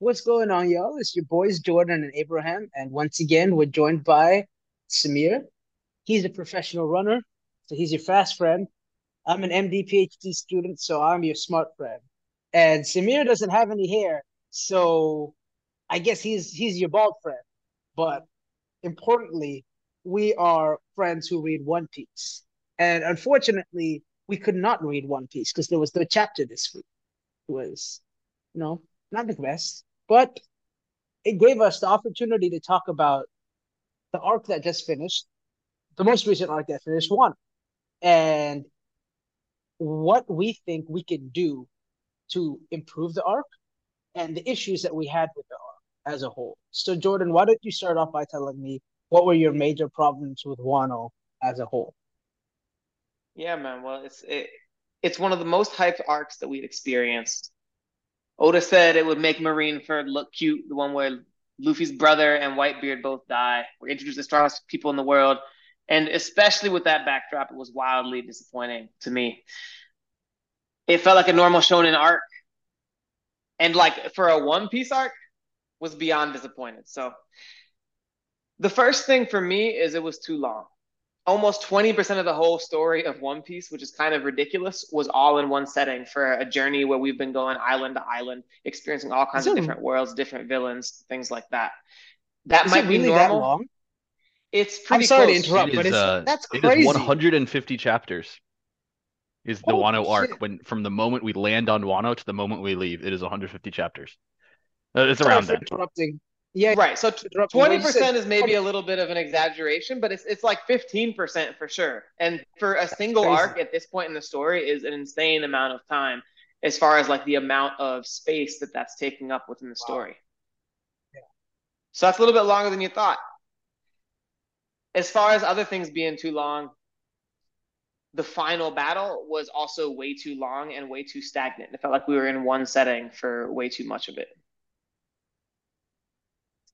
What's going on, y'all? It's your boys Jordan and Abraham, and once again we're joined by Samir. He's a professional runner, so he's your fast friend. I'm an MD PhD student, so I'm your smart friend. And Samir doesn't have any hair, so I guess he's he's your bald friend. But importantly, we are friends who read One Piece. And unfortunately, we could not read One Piece because there was no chapter this week. It was, you know, not the best. But it gave us the opportunity to talk about the arc that just finished, the most recent arc that finished one, and what we think we can do to improve the arc and the issues that we had with the arc as a whole. So, Jordan, why don't you start off by telling me what were your major problems with Wano as a whole? Yeah, man. Well, it's it, it's one of the most hyped arcs that we've experienced Oda said it would make Marineford look cute, the one where Luffy's brother and Whitebeard both die. We're introduced the strongest people in the world. And especially with that backdrop, it was wildly disappointing to me. It felt like a normal shonen arc. And like for a One Piece arc, was beyond disappointed. So the first thing for me is it was too long almost 20% of the whole story of One Piece, which is kind of ridiculous, was all in one setting for a journey where we've been going island to island, experiencing all kinds of different worlds, different villains, things like that. That is might it really be normal. That long? It's pretty I'm sorry close. to interrupt, It but is, it's, uh, that's It crazy. is 150 chapters. Is the Holy Wano arc shit. when from the moment we land on Wano to the moment we leave? It is 150 chapters. Uh, it's around that. interrupting. Yeah, Right. So interrupt you, but twenty percent is maybe a little bit of an exaggeration, but it's it's like fifteen percent for sure. And for a single crazy. arc at this point in the story is an insane amount of time, as far as like the amount of space that that's taking up within the Wow. story. Yeah. So that's a little bit longer than you thought. As far as other things being too long, the final battle was also way too long and way too stagnant. It felt like we were in one setting for way too much of it.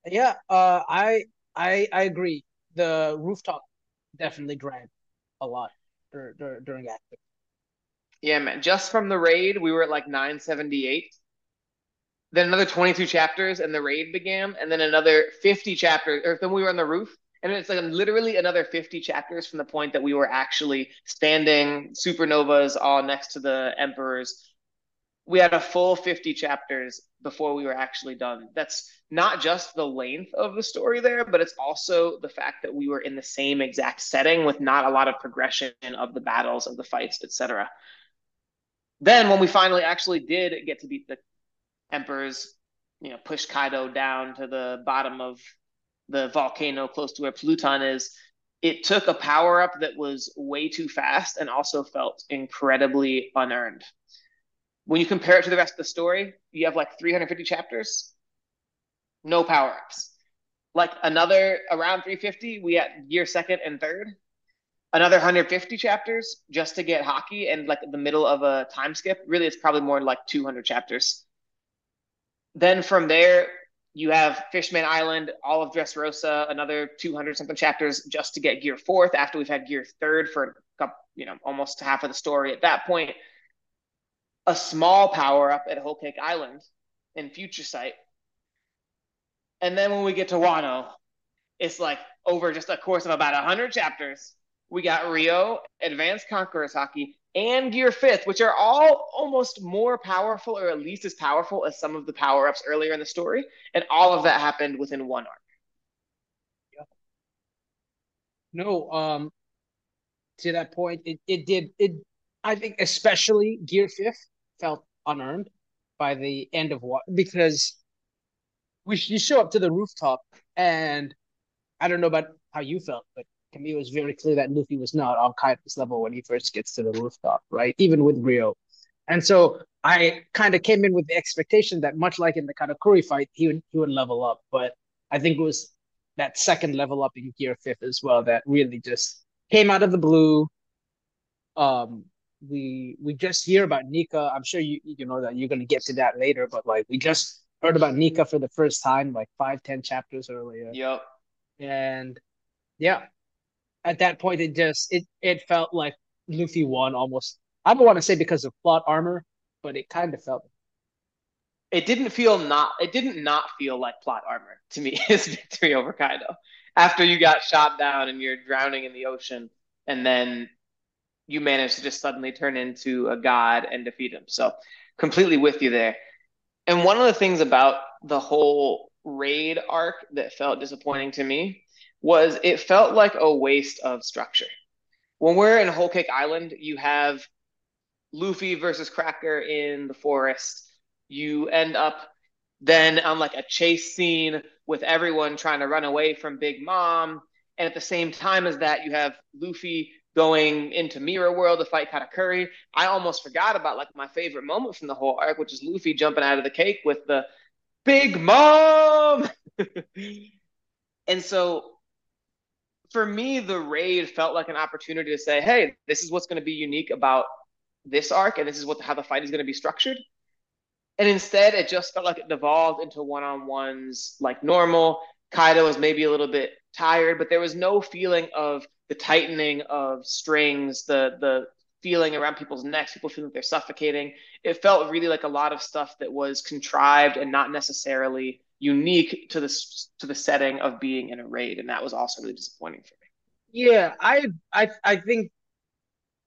Yeah, uh, I I I agree. The rooftop definitely dragged a lot dur dur during acting. Yeah, man. Just from the raid, we were at like 978. Then another 22 chapters, and the raid began, and then another 50 chapters, or then we were on the roof, and it's like literally another 50 chapters from the point that we were actually standing supernovas all next to the emperors. We had a full 50 chapters before we were actually done. That's not just the length of the story there, but it's also the fact that we were in the same exact setting with not a lot of progression of the battles, of the fights, etc. Then when we finally actually did get to beat the emperors, you know, push Kaido down to the bottom of the volcano close to where Pluton is, it took a power up that was way too fast and also felt incredibly unearned. When you compare it to the rest of the story, you have like 350 chapters, no power ups. Like another around 350, we had gear second and third. Another 150 chapters just to get Haki and like the middle of a time skip. Really, it's probably more like 200 chapters. Then from there, you have Fishman Island, all of Dressrosa, another 200 something chapters just to get gear fourth after we've had gear third for a couple, you know, almost half of the story. At that point, a small power up at Whole Cake Island in Future Sight. And then when we get to Wano, it's like over just a course of about 100 chapters, we got Ryuo, Advanced Conquerors Haki, and Gear Fifth, which are all almost more powerful or at least as powerful as some of the power ups earlier in the story. And all of that happened within one arc. No, um, to that point, it, it did it. I think especially Gear Fifth felt unearned by the end of what because we you show up to the rooftop and I don't know about how you felt, but to me it was very clear that Luffy was not on Kaido's level when he first gets to the rooftop, right? Even with Ryuo. And so I kind of came in with the expectation that much like in the Katakuri fight, he would he would level up. But I think it was that second level up in Gear Fifth as well that really just came out of the blue. Um, we we just hear about Nika. I'm sure you you know that you're gonna get to that later, but like we just heard about Nika for the first time, like five, ten chapters earlier. Yep. And yeah, at that point it just it it felt like Luffy won almost. I don't want to say because of plot armor, but it kind of felt it didn't feel not it didn't not feel like plot armor to me his victory over Kaido after you got shot down and you're drowning in the ocean and then you manage to just suddenly turn into a god and defeat him. So completely with you there. And one of the things about the whole raid arc that felt disappointing to me was it felt like a waste of structure. When we're in Whole Cake Island, you have Luffy versus Cracker in the forest. You end up then on like a chase scene with everyone trying to run away from Big Mom. And at the same time as that, you have Luffy going into Mirror World to fight Katakuri. I almost forgot about like my favorite moment from the whole arc, which is Luffy jumping out of the cake with the Big Mom. and so for me, the raid felt like an opportunity to say, hey, this is what's going to be unique about this arc, and this is what how the fight is going to be structured. And instead, it just felt like it devolved into one on ones like normal. Kaido was maybe a little bit tired, but there was no feeling of the tightening of strings, the the feeling around people's necks, people feeling like they're suffocating. It felt really like a lot of stuff that was contrived and not necessarily unique to the to the setting of being in a raid, and that was also really disappointing for me. Yeah, I I I think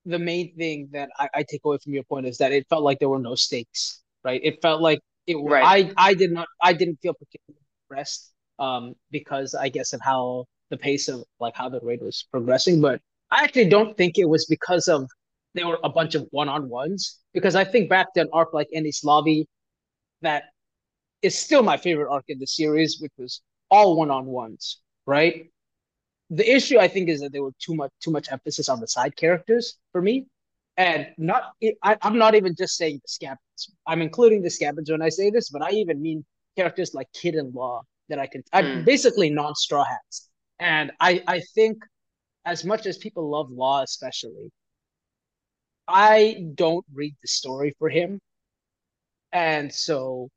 the main thing that I, I take away from your point is that it felt like there were no stakes, right? It felt like it. Right. I I did not I didn't feel particularly impressed um because I guess of how the pace of like how the raid was progressing, but I actually don't think it was because of there were a bunch of one on ones because I think back to an arc like Enies Lobby that is still my favorite arc in the series, which was all one on ones, right? The issue I think is that there were too much too much emphasis on the side characters for me, and not I, I'm not even just saying the scabbards. I'm including the scabbards when I say this, but I even mean characters like Kid and Law that I can. Mm. basically non Straw Hats, and I I think as much as people love Law, especially, I don't read the story for him, and so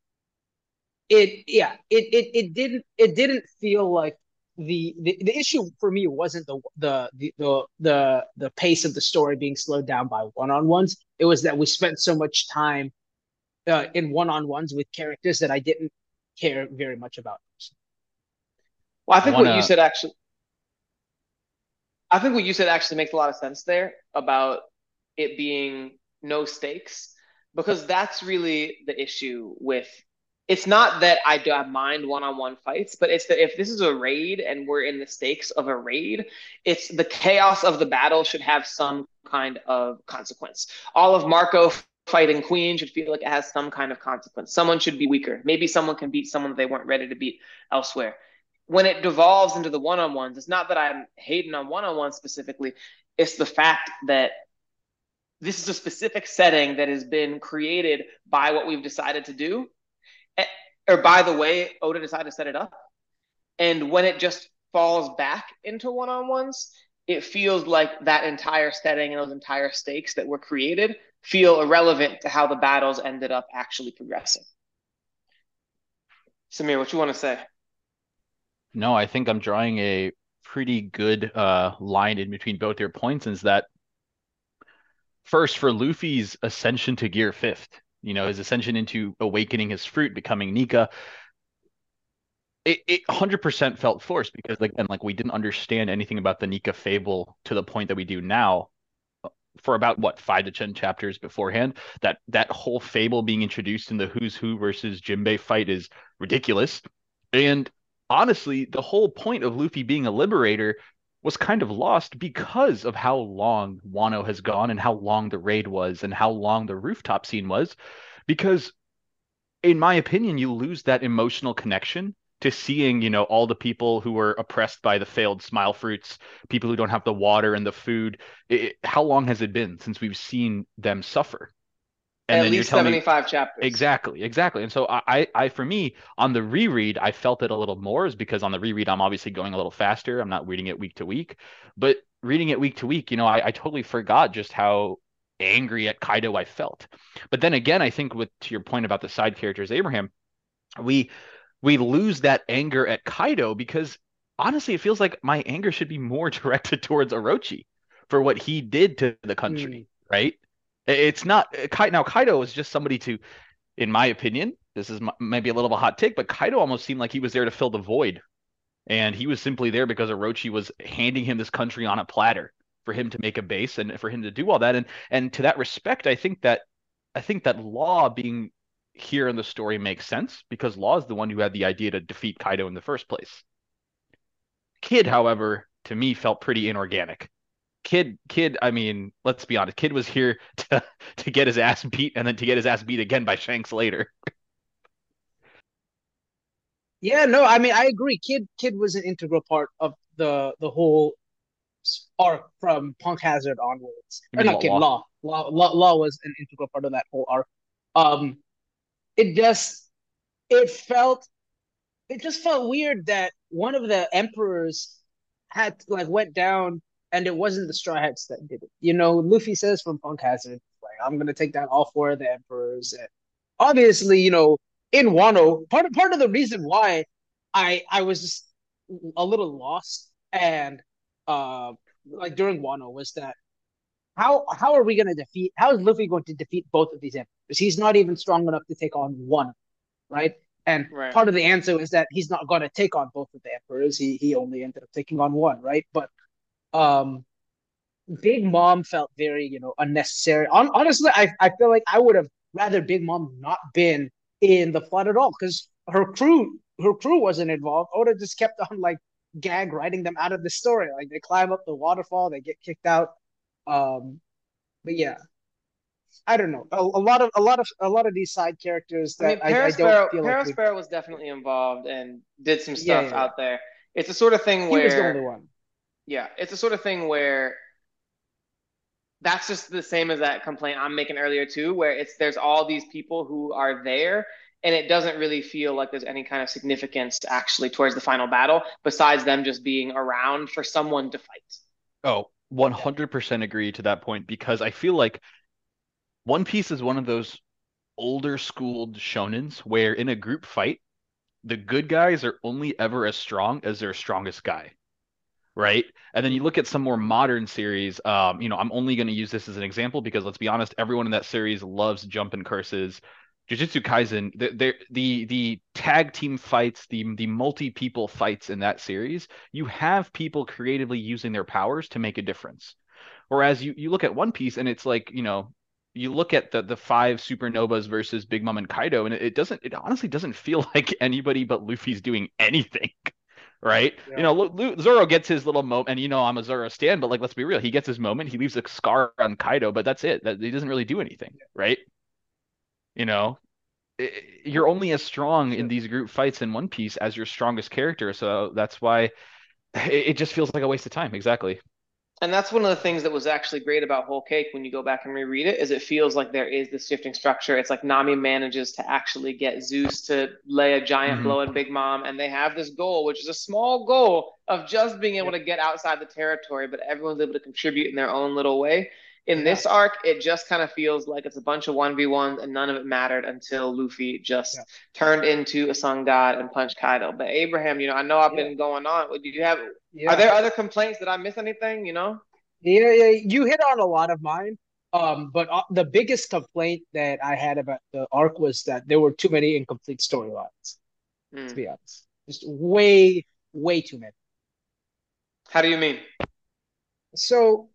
it yeah it it, it didn't it didn't feel like the, the the issue for me wasn't the the the the the, pace of the story being slowed down by one-on-ones. It was that we spent so much time uh, in one-on-ones with characters that i didn't care very much about well i think I wanna... what you said actually i think what you said actually makes a lot of sense there about it being no stakes because that's really the issue with it's not that I do not mind one-on-one fights, but it's that if this is a raid and we're in the stakes of a raid, it's the chaos of the battle should have some kind of consequence. All of Marco fighting Queen should feel like it has some kind of consequence. Someone should be weaker. Maybe someone can beat someone they weren't ready to beat elsewhere. When it devolves into the one-on-ones, it's not that I'm hating on one-on-one specifically. It's the fact that this is a specific setting that has been created by what we've decided to do eh, or by the way, Oda decided to set it up. And when it just falls back into one on ones, it feels like that entire setting and those entire stakes that were created feel irrelevant to how the battles ended up actually progressing. Samir, what you want to say? No, I think I'm drawing a pretty good uh, line in between both your points is that first for Luffy's ascension to gear fifth, you know, his ascension into awakening his fruit, becoming Nika. It, it 100% felt forced because, again, like we didn't understand anything about the Nika fable to the point that we do now uh, for about what five to ten chapters beforehand. That that whole fable being introduced in the Who's Who versus Jimbei fight is ridiculous. And honestly, the whole point of Luffy being a liberator was kind of lost because of how long Wano has gone and how long the raid was and how long the rooftop scene was. Because, in my opinion, you lose that emotional connection to seeing, you know, all the people who were oppressed by the failed smile fruits, people who don't have the water and the food. It, how long has it been since we've seen them suffer? And at least 75 me, chapters. Exactly exactly. And so I, I for me on the reread i felt it a little more is because on the reread i'm obviously going a little faster. I'm not reading it week to week. But reading it week to week you know i, I totally forgot just how angry at kaido i felt. But then again i think with to your point about the side characters abraham we we lose that anger at kaido because honestly it feels like my anger should be more directed towards orochi for what he did to the country mm. right it's not uh, now Kaido is just somebody to, in my opinion, this is maybe a little of a hot take, but Kaido almost seemed like he was there to fill the void. And he was simply there because Orochi was handing him this country on a platter for him to make a base and for him to do all that. And and to that respect, I think that I think that Law being here in the story makes sense because Law is the one who had the idea to defeat Kaido in the first place. Kid, however, to me felt pretty inorganic. Kid, kid, I mean, let's be honest, Kid was here to to get his ass beat and then to get his ass beat again by Shanks later. Yeah, no, I mean I agree. Kid Kid was an integral part of the the whole arc from Punk Hazard onwards. Or not Kid, Law. Law. Law Law was an integral part of that whole arc. Um it just it felt it just felt weird that one of the emperors had like went down and it wasn't the straw hats that did it you know luffy says from punk hazard like i'm gonna take down all four of the emperors and obviously you know in wano part of part of the reason why i i was just a little lost and uh like during wano was that how how are we going to defeat? How is Luffy going to defeat both of these emperors? He's not even strong enough to take on one, right? And right. part of the answer is that he's not going to take on both of the emperors. He he only ended up taking on one, right? But um, Big Mom felt very you know unnecessary. On, honestly, I I feel like I would have rather Big Mom not been in the flood at all because her crew her crew wasn't involved. Oda just kept on like gag writing them out of the story. Like they climb up the waterfall, they get kicked out um, but yeah, I don't know. A, a, lot of a lot of a lot of these side characters that I, mean, Paris I, I don't feel Paris like Sparrow was definitely involved and did some stuff yeah, yeah. out there. It's the sort of thing where he was the only one. Yeah, it's the sort of thing where that's just the same as that complaint I'm making earlier too, where it's there's all these people who are there and it doesn't really feel like there's any kind of significance actually towards the final battle besides them just being around for someone to fight. Oh, 100% agree to that point because I feel like One Piece is one of those older schooled shonens where in a group fight, the good guys are only ever as strong as their strongest guy. Right. And then you look at some more modern series. Um, you know, I'm only going to use this as an example because let's be honest, everyone in that series loves jumping curses. Jujutsu Kaisen, the, the the the tag team fights, the the multi people fights in that series, you have people creatively using their powers to make a difference. Whereas you you look at One Piece and it's like you know you look at the the five supernovas versus Big Mom and Kaido, and it, it doesn't it honestly doesn't feel like anybody but Luffy's doing anything. Right, yeah. you know, Zoro gets his little moment, and you know I'm a Zoro stand, but like let's be real, he gets his moment, he leaves a scar on Kaido, but that's it. That he doesn't really do anything, yeah. right? You know, you're only as strong in these group fights in One Piece as your strongest character. So that's why it just feels like a waste of time. Exactly. And that's one of the things that was actually great about Whole Cake when you go back and reread it is it feels like there is this shifting structure. It's like Nami manages to actually get Zeus to lay a giant mm-hmm. blow at Big Mom, and they have this goal, which is a small goal of just being able to get outside the territory, but everyone's able to contribute in their own little way. In yeah. this arc, it just kind of feels like it's a bunch of 1v1s and none of it mattered until Luffy just yeah. turned into a sun god and punched Kaido. But Abraham, you know, I know I've yeah. been going on. Do you have are there other complaints? Did I miss anything, you know? Yeah, yeah, you hit on a lot of mine. Um, but uh, the biggest complaint that I had about the arc was that there were too many incomplete storylines. Mm. To be honest, just way, way too many. How do you mean? So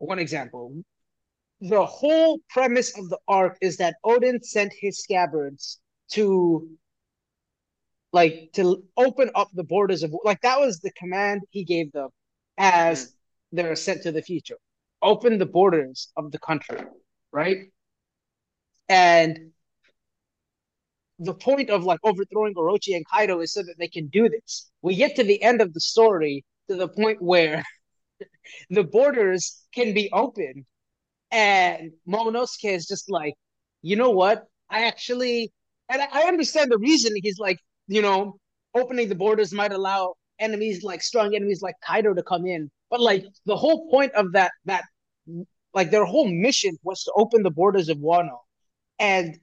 one example. The whole premise of the arc is that Oden sent his scabbards to like to open up the borders of like that was the command he gave them as mm. they're sent to the future. Open the borders of the country, right? And the point of like overthrowing Orochi and Kaido is so that they can do this. We get to the end of the story to the point where the borders can be open. And Momonosuke is just like, you know what? I actually, and I understand the reason he's like, you know, opening the borders might allow enemies like strong enemies like Kaido to come in. But like the whole point of that, that, like their whole mission was to open the borders of Wano. And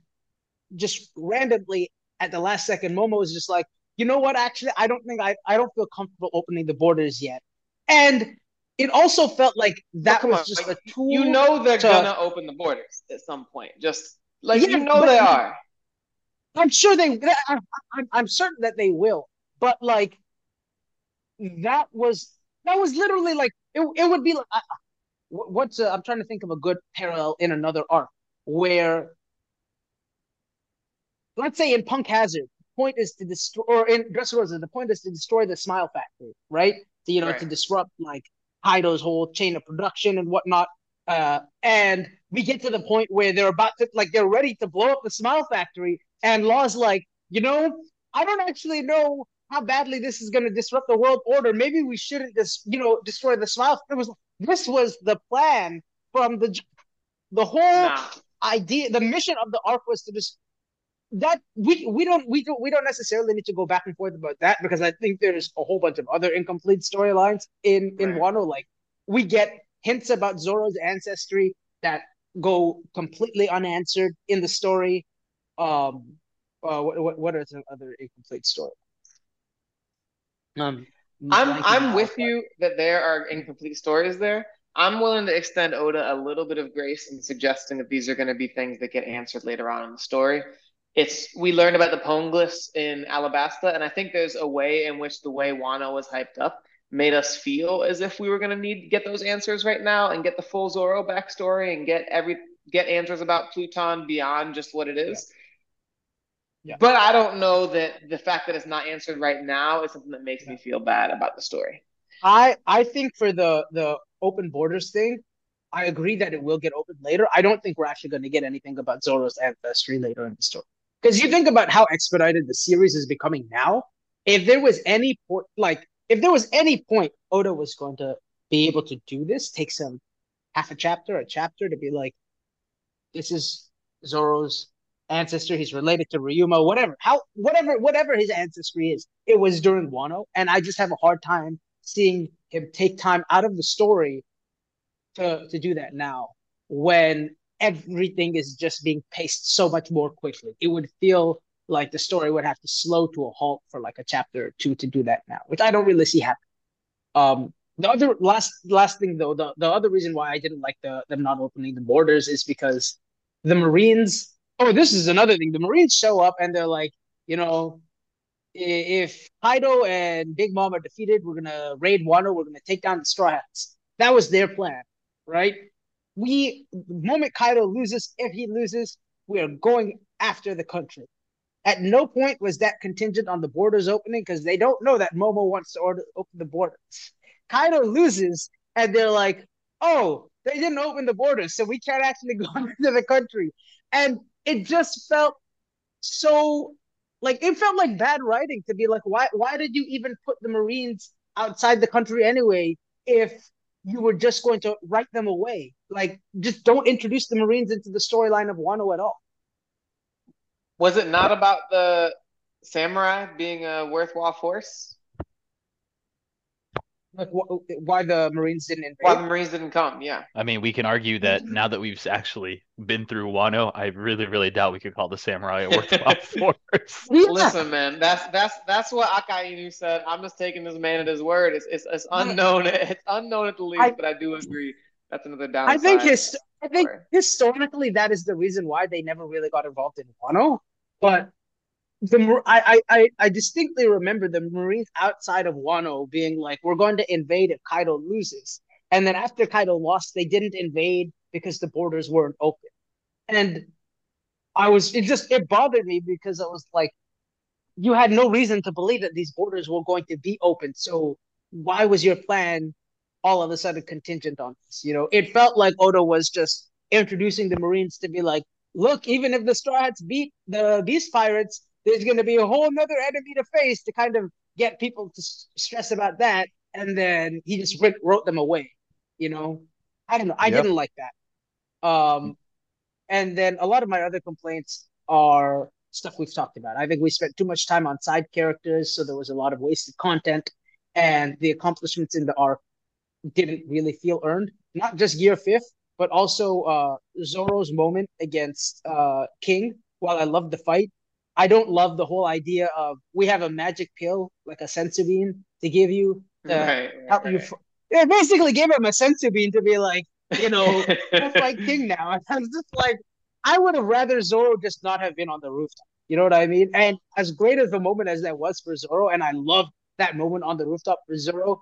just randomly at the last second, Momo was just like, you know what? Actually, I don't think I, I don't feel comfortable opening the borders yet. And it also felt like that was on, just like, a tool. You know they're to... gonna open the borders at some point. Just like yeah, you know they are. I'm sure they. I, I'm, I'm certain that they will. But like, that was that was literally like it. It would be like uh, what's i I'm trying to think of a good parallel in another arc where, let's say in Punk Hazard, the point is to destroy, or in Dressrosa, the point is to destroy the Smile Factory, right? To, you know, right. to disrupt like Kaido's whole chain of production and whatnot. Uh, and we get to the point where they're about to, like, they're ready to blow up the Smile Factory, and Law's like, you know, I don't actually know how badly this is going to disrupt the world order. Maybe we shouldn't just, you know, destroy the Smile. It was this was the plan from the the whole nah. idea. The mission of the arc was to just that we we don't we don't we don't necessarily need to go back and forth about that because I think there's a whole bunch of other incomplete storylines in in right. Wano. Like we get hints about Zoro's ancestry that go completely unanswered in the story. Um, uh, what what, what are some other incomplete stories? Um, I'm I'm with you that there are incomplete stories there. I'm willing to extend Oda a little bit of grace in suggesting that these are going to be things that get answered later on in the story it's we learned about the Poneglyphs in Alabasta, and I think there's a way in which the way Wano was hyped up made us feel as if we were going to need to get those answers right now and get the full Zoro backstory and get every get answers about Pluton beyond just what it is. Yeah. Yeah. But I don't know that the fact that it's not answered right now is something that makes yeah. me feel bad about the story. I I think for the the open borders thing, I agree that it will get opened later. I don't think we're actually going to get anything about Zoro's ancestry later in the story. Because you think about how expedited the series is becoming now. If there was any point, like if there was any point Oda was going to be able to do this, take some half a chapter, a chapter to be like, this is Zoro's ancestor. He's related to Ryuma, whatever, how, whatever, whatever his ancestry is. It was during Wano, and I just have a hard time seeing him take time out of the story to to do that now when everything is just being paced so much more quickly. It would feel like the story would have to slow to a halt for like a chapter or two to do that now, which I don't really see happen. Um, the other last last thing though, the, the other reason why I didn't like the them not opening the borders is because the Marines. Oh, this is another thing. The Marines show up and they're like, you know, if Kaido and Big Mom are defeated, we're gonna raid Wano. We're gonna take down the Straw Hats. That was their plan, right? We the moment Kaido loses, if he loses, we are going after the country. At no point was that contingent on the borders opening because they don't know that Momo wants to order, open the borders. Kaido loses, and they're like, "Oh, they didn't open the borders, so we can't actually go into the country." And it just felt so like it felt like bad writing to be like, "Why? Why did you even put the Marines outside the country anyway? If you were just going to write them away. Like, just don't introduce the Marines into the storyline of Wano at all. Was it not about the samurai being a worthwhile force? Like wh- why the Marines didn't invade? Why the Marines didn't come? Yeah. I mean, we can argue that now that we've actually been through Wano, I really, really doubt we could call the samurai a worthwhile force. Listen, man, that's that's that's what Akainu said. I'm just taking this man at his word. It's it's, it's unknown. It's unknown at the least, I, but I do agree. That's another downside. I think his I think historically that is the reason why they never really got involved in Wano. But the I, I I distinctly remember the Marines outside of Wano being like, "We're going to invade if Kaido loses." And then after Kaido lost, they didn't invade because the borders weren't open. And I was it just it bothered me because I was like, you had no reason to believe that these borders were going to be open. So why was your plan all of a sudden contingent on this? You know, it felt like Oda was just introducing the Marines to be like, look, even if the Straw Hats beat the Beast Pirates, there's going to be a whole another enemy to face to kind of get people to stress about that. And then he just wrote them away. You know, I don't know. I yep. didn't like that. Um, and then a lot of my other complaints are stuff we've talked about. I think we spent too much time on side characters, so there was a lot of wasted content, and the accomplishments in the arc didn't really feel earned. Not just Gear Fifth, but also uh, Zoro's moment against uh, King. While I loved the fight, I don't love the whole idea of we have a magic pill like a bean to give you to right, help right. you. F- yeah, basically gave him a bean to be like, you know, fight king now. And I was just like, I would have rather Zoro just not have been on the rooftop. You know what I mean? And as great as the moment as that was for Zoro, and I love that moment on the rooftop for Zoro,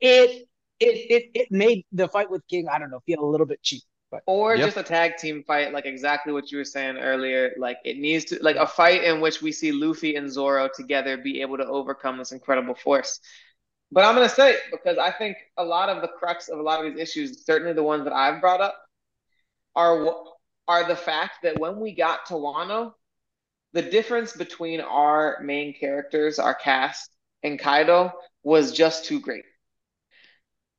it it it it made the fight with King, I don't know, feel a little bit cheap. But or Yep. just a tag team fight, like exactly what you were saying earlier. Like it needs to, like a fight in which we see Luffy and Zoro together be able to overcome this incredible force. But I'm gonna say because I think a lot of the crux of a lot of these issues, certainly the ones that I've brought up, are are the fact that when we got to Wano, the difference between our main characters, our cast, and Kaido was just too great.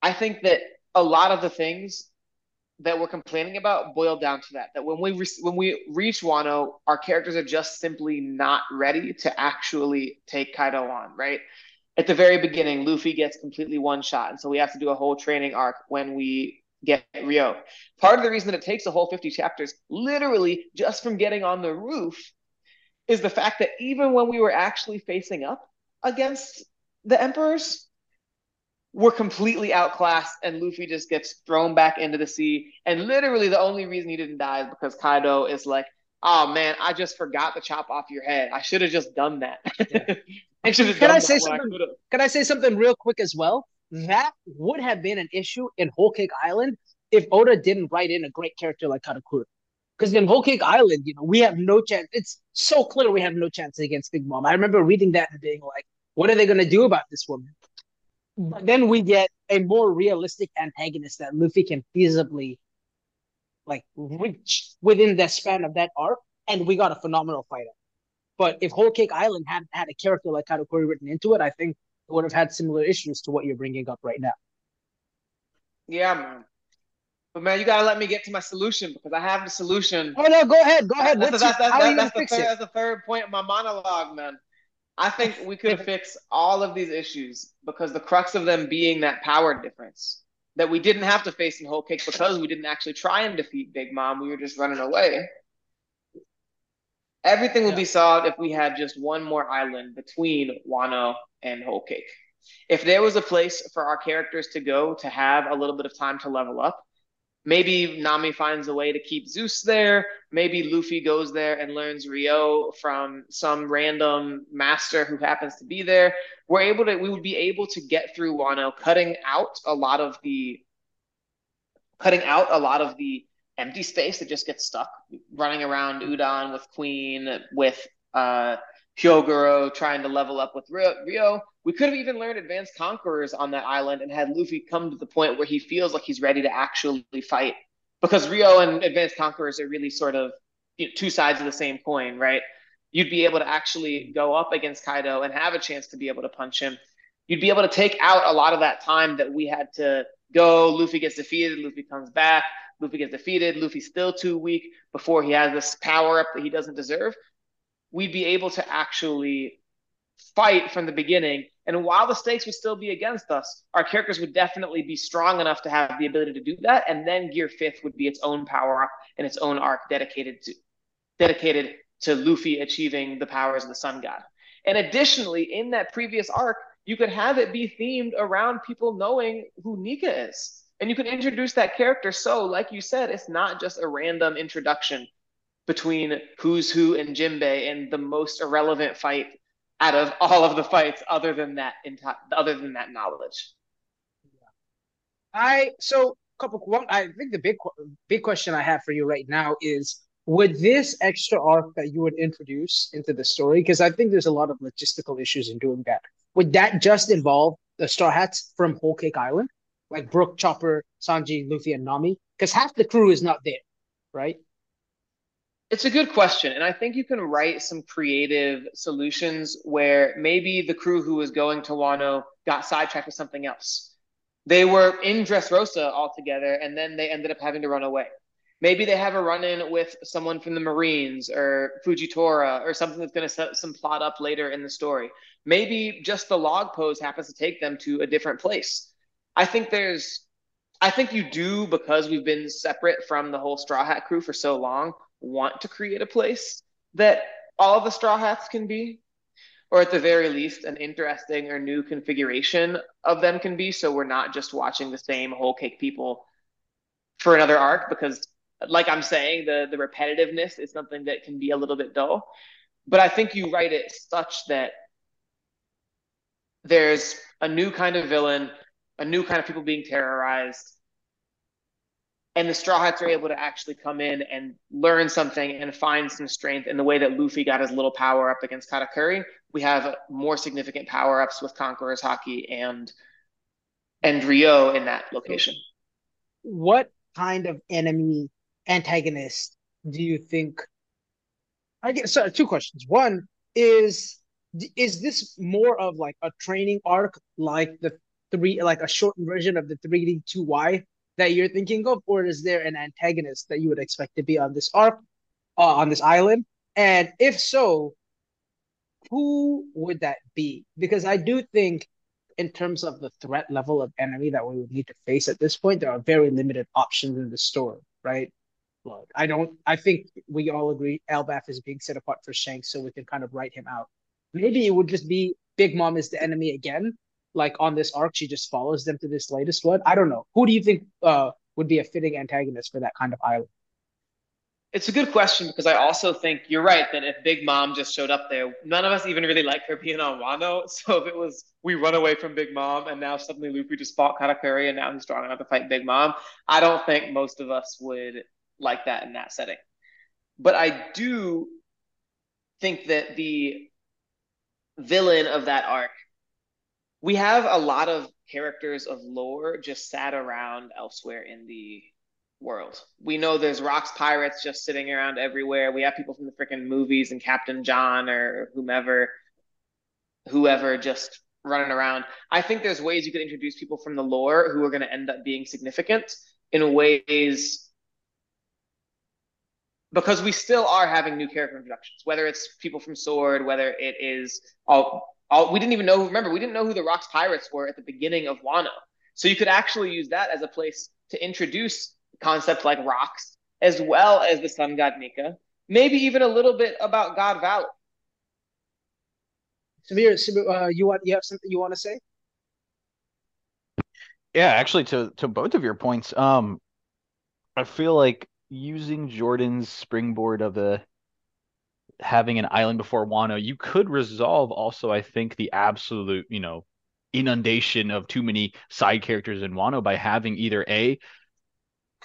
I think that a lot of the things that we're complaining about boil down to that. That when we re- when we reach Wano, our characters are just simply not ready to actually take Kaido on. Right at the very beginning, Luffy gets completely one shot, and so we have to do a whole training arc when we get Ryuo. Part of the reason that it takes a whole 50 chapters, literally just from getting on the roof, is the fact that even when we were actually facing up against the Emperors, we're completely outclassed, and Luffy just gets thrown back into the sea. And literally, the only reason he didn't die is because Kaido is like, "Oh man, I just forgot to chop off your head. I should have just done that. I should Can done I say when I something? could. Can I say something real quick as well? That would have been an issue in Whole Cake Island if Oda didn't write in a great character like Katakuri. Because in Whole Cake Island, you know, we have no chance. It's so clear we have no chance against Big Mom. I remember reading that and being like, what are they going to do about this woman? But then we get a more realistic antagonist that Luffy can feasibly like mm-hmm. reach within the span of that arc, and we got a phenomenal fight. But if Whole Cake Island hadn't had a character like Katakuri written into it, I think it would have had similar issues to what you're bringing up right now. Yeah, man. But man, you gotta let me get to my solution because I have the solution. Oh no, go ahead, go ahead. That's, What's that's, your, that's, how that's, the third, that's the third point of my monologue, man. I think we could fix all of these issues because the crux of them being that power difference that we didn't have to face in Whole Cake because we didn't actually try and defeat Big Mom. We were just running away. Everything would be solved if we had just one more island between Wano and Whole Cake. If there was a place for our characters to go to have a little bit of time to level up, maybe Nami finds a way to keep Zeus there. Maybe Luffy goes there and learns Ryuo from some random master who happens to be there. We're able to, we would be able to get through Wano, cutting out a lot of the, cutting out a lot of the empty space that just gets stuck running around Udon with Queen, with uh, Hyogoro trying to level up with Ryuo. We could have even learned Advanced Conquerors on that island and had Luffy come to the point where he feels like he's ready to actually fight. Because Ryuo and Advanced Conquerors are really sort of you know, two sides of the same coin, right? You'd be able to actually go up against Kaido and have a chance to be able to punch him. You'd be able to take out a lot of that time that we had to go. Luffy gets defeated, Luffy comes back, Luffy gets defeated, Luffy's still too weak before he has this power up that he doesn't deserve. We'd be able to actually fight from the beginning. And while the stakes would still be against us, our characters would definitely be strong enough to have the ability to do that. And then Gear Fifth would be its own power up and its own arc dedicated to dedicated to Luffy achieving the powers of the Sun God. And additionally, in that previous arc, you could have it be themed around people knowing who Nika is. And you could introduce that character so, like you said, it's not just a random introduction between who's who and Jinbei and the most irrelevant fight out of all of the fights other than that other than that knowledge. I so couple one I think the big big question I have for you right now is would this extra arc that you would introduce into the story because I think there's a lot of logistical issues in doing that. Would that just involve the Straw Hats from Whole Cake Island, like Brook, Chopper, Sanji, Luffy, and Nami? Because half the crew is not there, right? It's a good question. And I think you can write some creative solutions where maybe the crew who was going to Wano got sidetracked with something else. They were in Dressrosa all together, and then they ended up having to run away. Maybe they have a run in with someone from the Marines or Fujitora or something that's going to set some plot up later in the story. Maybe just the log pose happens to take them to a different place. I think there's, I think you do because we've been separate from the whole Straw Hat crew for so long want to create a place that all the straw hats can be or at the very least an interesting or new configuration of them can be so we're not just watching the same whole cake people for another arc because like I'm saying, the the repetitiveness is something that can be a little bit dull. But I think you write it such that there's a new kind of villain, a new kind of people being terrorized, and the Straw Hats are able to actually come in and learn something and find some strength in the way that Luffy got his little power up against Katakuri. We have more significant power ups with Conqueror's Haki and and Ryuo in that location. What kind of enemy antagonist do you think? I guess so. Two questions. One is is this more of like a training arc, like the three, like a shortened version of the three D two Y that you're thinking of, or is there an antagonist that you would expect to be on this arc, uh, on this island? And if so, who would that be? Because I do think, in terms of the threat level of enemy that we would need to face at this point, there are very limited options in the story, right? Look, I don't. I think we all agree Elbaf is being set apart for Shanks, so we can kind of write him out. Maybe it would just be Big Mom is the enemy again, like on this arc, she just follows them to this latest one. I don't know. Who do you think uh, would be a fitting antagonist for that kind of island? It's a good question because I also think you're right that if Big Mom just showed up there, none of us even really like her being on Wano. So if it was we run away from Big Mom and now suddenly Luffy just fought Katakuri and now he's strong enough to fight Big Mom, I don't think most of us would like that in that setting. But I do think that the villain of that arc we have a lot of characters of lore just sat around elsewhere in the world. We know there's rocks pirates just sitting around everywhere. We have people from the freaking movies and Captain John or whomever, whoever just running around. I think there's ways you could introduce people from the lore who are going to end up being significant in ways because we still are having new character introductions, whether it's people from Sword, whether it is all all, we didn't even know. Remember, we didn't know who the Rocks Pirates were at the beginning of Wano. So you could actually use that as a place to introduce concepts like rocks, as well as the sun god Nika. Maybe even a little bit about God Valley. Samir, uh, you want you have something you want to say? Yeah, actually, to to both of your points, um, I feel like using Jordan's springboard of the having an island before Wano, you could resolve also, I think, the absolute, you know, inundation of too many side characters in Wano by having either a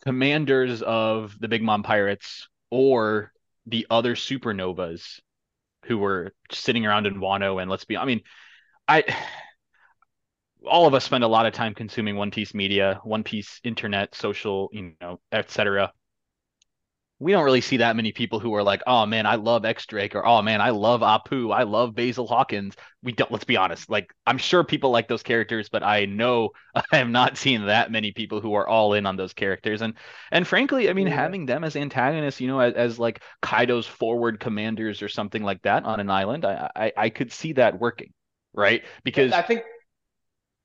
commanders of the Big Mom Pirates or the other supernovas who were sitting around in Wano. And let's be, I mean, I all of us spend a lot of time consuming One Piece media, One Piece internet, social, you know, etc we don't really see that many people who are like, oh man, I love X Drake or oh man, I love Apoo, I love Basil Hawkins. We don't. Let's be honest. Like I'm sure people like those characters, but I know I have not seen that many people who are all in on those characters. And and frankly, I mean, yeah. having them as antagonists, you know, as, as, like Kaido's forward commanders or something like that on an island, I I, I could see that working, right? Because I think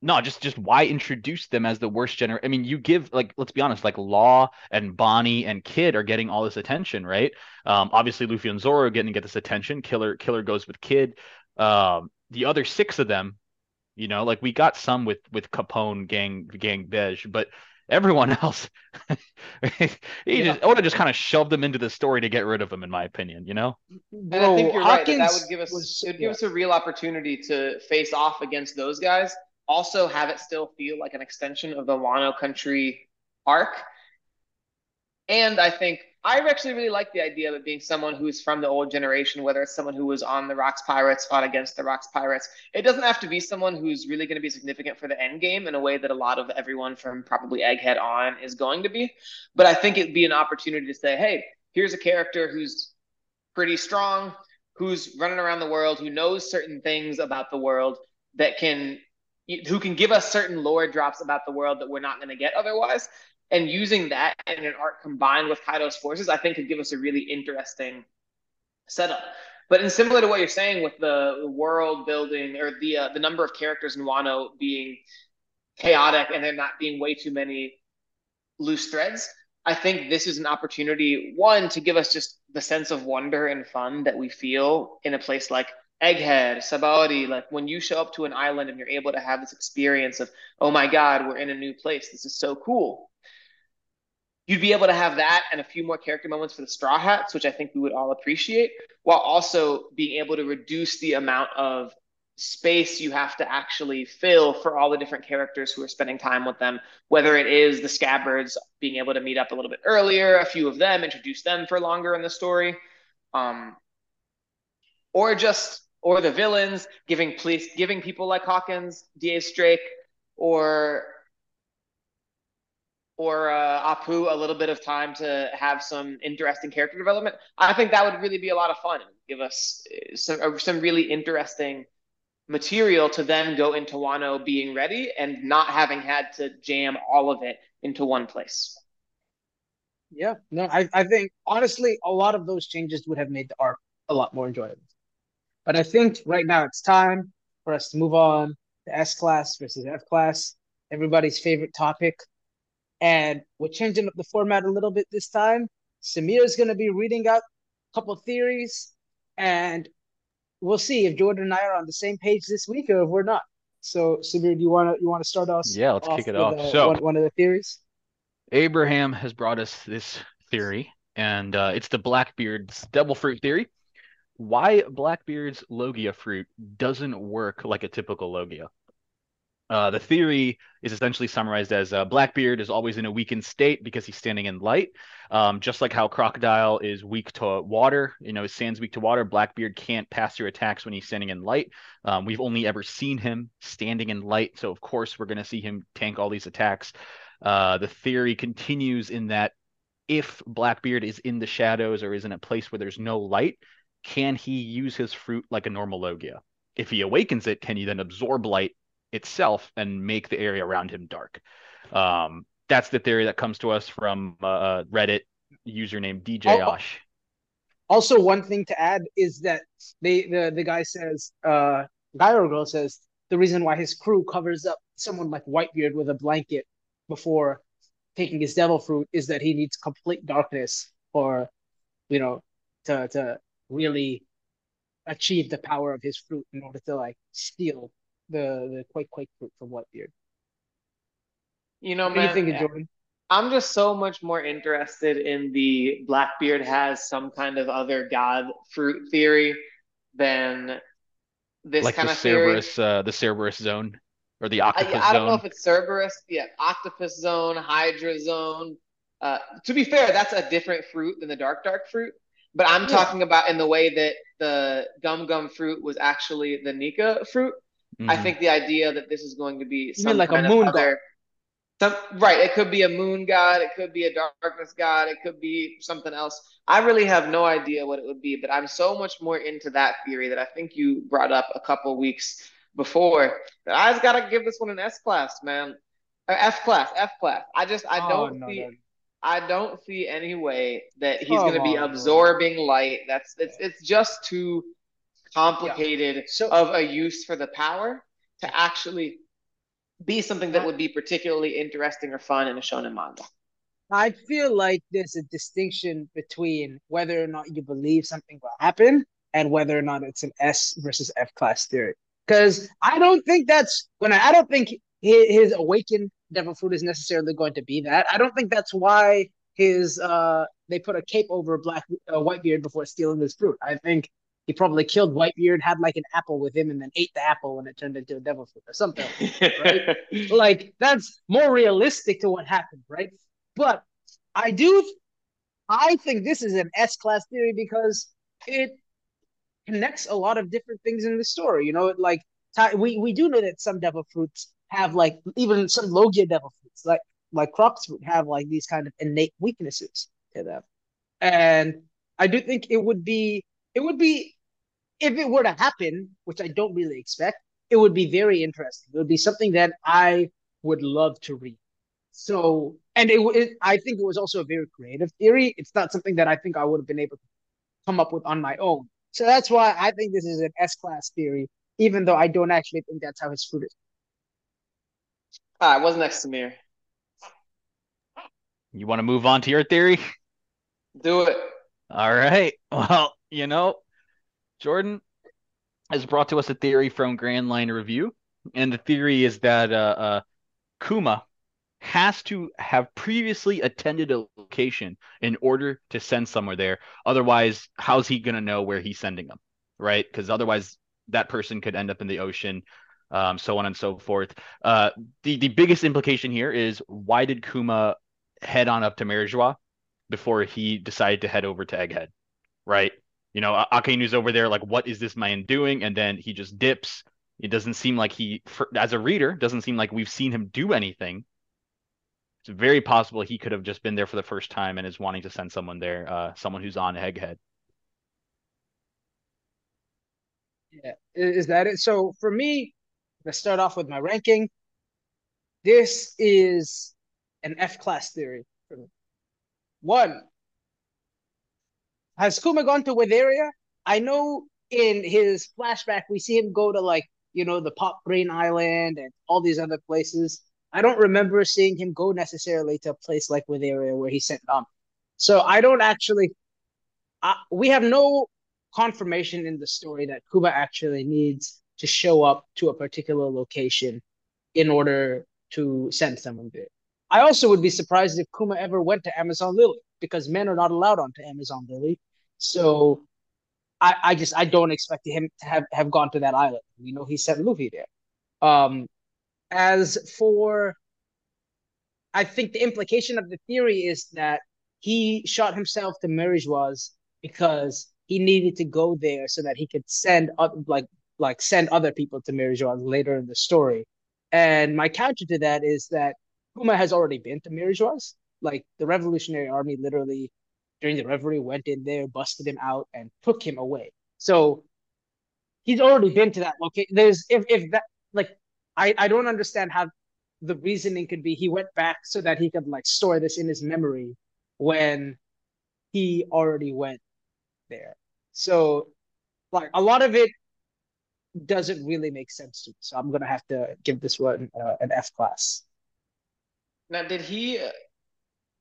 no, just just why introduce them as the worst generation? I mean, you give like let's be honest, like Law and Bonnie and Kid are getting all this attention, right? Um, obviously Luffy and Zoro are getting to get this attention. Killer Killer goes with Kid. Um, the other six of them, you know, like we got some with with Capone, Gang Gang Bege, but everyone else, he yeah. just I would have just kind of shoved them into the story to get rid of them, in my opinion. You know. And I think you're Hawkins right. That, that would give us was, it would give yeah. us a real opportunity to face off against those guys also have it still feel like an extension of the Wano Country arc. And I think I actually really like the idea of it being someone who's from the old generation, whether it's someone who was on the Rocks Pirates, fought against the Rocks Pirates. It doesn't have to be someone who's really going to be significant for the end game in a way that a lot of everyone from probably Egghead on is going to be. But I think it'd be an opportunity to say, hey, here's a character who's pretty strong, who's running around the world, who knows certain things about the world that can who can give us certain lore drops about the world that we're not going to get otherwise. And using that in an arc combined with Kaido's forces, I think could give us a really interesting setup. But in similar to what you're saying with the, world building or the uh, the number of characters in Wano being chaotic and there not being way too many loose threads, I think this is an opportunity one to give us just the sense of wonder and fun that we feel in a place like Egghead, Sabaody, like when you show up to an island and you're able to have this experience of, oh my God, we're in a new place. This is so cool. you'd be able to have that and a few more character moments for the Straw Hats, which I think we would all appreciate, while also being able to reduce the amount of space you have to actually fill for all the different characters who are spending time with them, whether it is the scabbards being able to meet up a little bit earlier, a few of them, introduce them for longer in the story, um, or just or the villains giving police giving people like Hawkins, D.A. Drake, or or uh, Apoo a little bit of time to have some interesting character development. I think that would really be a lot of fun and give us uh, some uh, some really interesting material to then go into Wano being ready and not having had to jam all of it into one place. Yeah, no, I, I think honestly, a lot of those changes would have made the arc a lot more enjoyable. But I think right now it's time for us to move on to S class versus F class, everybody's favorite topic. And we're changing up the format a little bit this time. Samir is going to be reading out a couple theories, and we'll see if Jordan and I are on the same page this week or if we're not. So, Samir, do you want to you want to start us? Yeah, let's kick it off. Uh, so, one, one, of the theories. Abraham has brought us this theory, and uh, it's the Blackbeard's devil fruit theory. Why Blackbeard's Logia fruit doesn't work like a typical Logia. Uh, the theory is essentially summarized as uh, Blackbeard is always in a weakened state because he's standing in light. Um, just like how Crocodile is weak to water, you know, sand's weak to water. Blackbeard can't pass through attacks when he's standing in light. Um, we've only ever seen him standing in light, so of course we're going to see him tank all these attacks. Uh, the theory continues in that if Blackbeard is in the shadows or is in a place where there's no light, can he use his fruit like a normal Logia? If he awakens it, can he then absorb light itself and make the area around him dark. Um, that's the theory that comes to us from uh, uh Reddit username DJ Osh. Also, one thing to add is that they the the guy says, uh, guy or girl says the reason why his crew covers up someone like Whitebeard with a blanket before taking his devil fruit is that he needs complete darkness for, you know, to to really achieve the power of his fruit in order to like steal the the quake quake fruit from Whitebeard. You know, what man, do you think, Jordan? I'm just so much more interested in the Blackbeard has some kind of other god fruit theory than this like kind the of Cerberus, theory. uh, the Cerberus zone or the octopus I, I don't zone. know if it's Cerberus, yeah, octopus zone, Hydra zone. Uh, to be fair, that's a different fruit than the dark dark fruit. But I'm yeah. talking about in the way that the gum gum fruit was actually the Nika fruit. Mm-hmm. I think the idea that this is going to be some like a moon other, god. Some, right. It could be a moon god. It could be a darkness god. It could be something else. I really have no idea what it would be, but I'm so much more into that theory that I think you brought up a couple weeks before that I just gotta give this one an S class, man. Or F class, F class. I just I oh, don't no, see no. I don't see any way that he's oh, gonna be absorbing light. That's it's it's just too complicated yeah. so, of a use for the power to actually be something that would be particularly interesting or fun in a shonen manga. I feel like there's a distinction between whether or not you believe something will happen and whether or not it's an S versus F class theory. Because I don't think that's gonna. I don't think his, his awakened devil fruit is necessarily going to be that. I don't think that's why his uh they put a cape over black uh, Whitebeard before stealing his fruit. I think he probably killed Whitebeard, had like an apple with him, and then ate the apple and it turned into a devil fruit or something. Right? like that's more realistic to what happened, right? But I do, I think this is an S class theory because it connects a lot of different things in the story. You know, like we we do know that some devil fruits have like even some Logia devil fruits, like like Croc's fruit, have like these kind of innate weaknesses to them, and I do think it would be it would be if it were to happen, which I don't really expect, it would be very interesting. It would be something that I would love to read. So, and it, it, I think it was also a very creative theory. It's not something that I think I would have been able to come up with on my own. So that's why I think this is an S class theory, even though I don't actually think that's how his fruit is. All right, what's next, Samir? You want to move on to your theory? Do it. All right. Well, you know, Jordan has brought to us a theory from Grand Line Review, and the theory is that uh, uh, Kuma has to have previously attended a location in order to send somewhere there. Otherwise, how's he going to know where he's sending them? Right? Because otherwise, that person could end up in the ocean, um, so on and so forth. Uh, the the biggest implication here is why did Kuma head on up to Marijois before he decided to head over to Egghead? Right? You know, Akainu's over there, like, what is this man doing? And then he just dips. It doesn't seem like he, for, as a reader, doesn't seem like we've seen him do anything it's very possible he could have just been there for the first time and is wanting to send someone there, uh, someone who's on Egghead. Yeah, is that it? So for me, let's start off with my ranking. This is an F class theory for me. One, has Kuma gone to Weatheria? I know in his flashback we see him go to like you know the Pop Brain Island and all these other places. I don't remember seeing him go necessarily to a place like Weatheria where he sent um. So I don't actually. We have no confirmation in the story that Kuma actually needs to show up to a particular location in order to send someone there. I also would be surprised if Kuma ever went to Amazon Lily because men are not allowed onto Amazon Lily. So I, I just I don't expect him to have, have gone to that island. We know he sent Luffy there. Um, as for, I think the implication of the theory is that he shot himself to Marijois because he needed to go there so that he could send up, like like send other people to Marijois later in the story. And my counter to that is that Kuma has already been to Marijois. Like the Revolutionary Army literally during the reverie went in there, busted him out, and took him away. So he's already been to that location. There's if if that like I, I don't understand how the reasoning could be he went back so that he could like store this in his memory when he already went there. So like a lot of it doesn't really make sense to me. So I'm gonna have to give this one uh, an F class. Now, did he?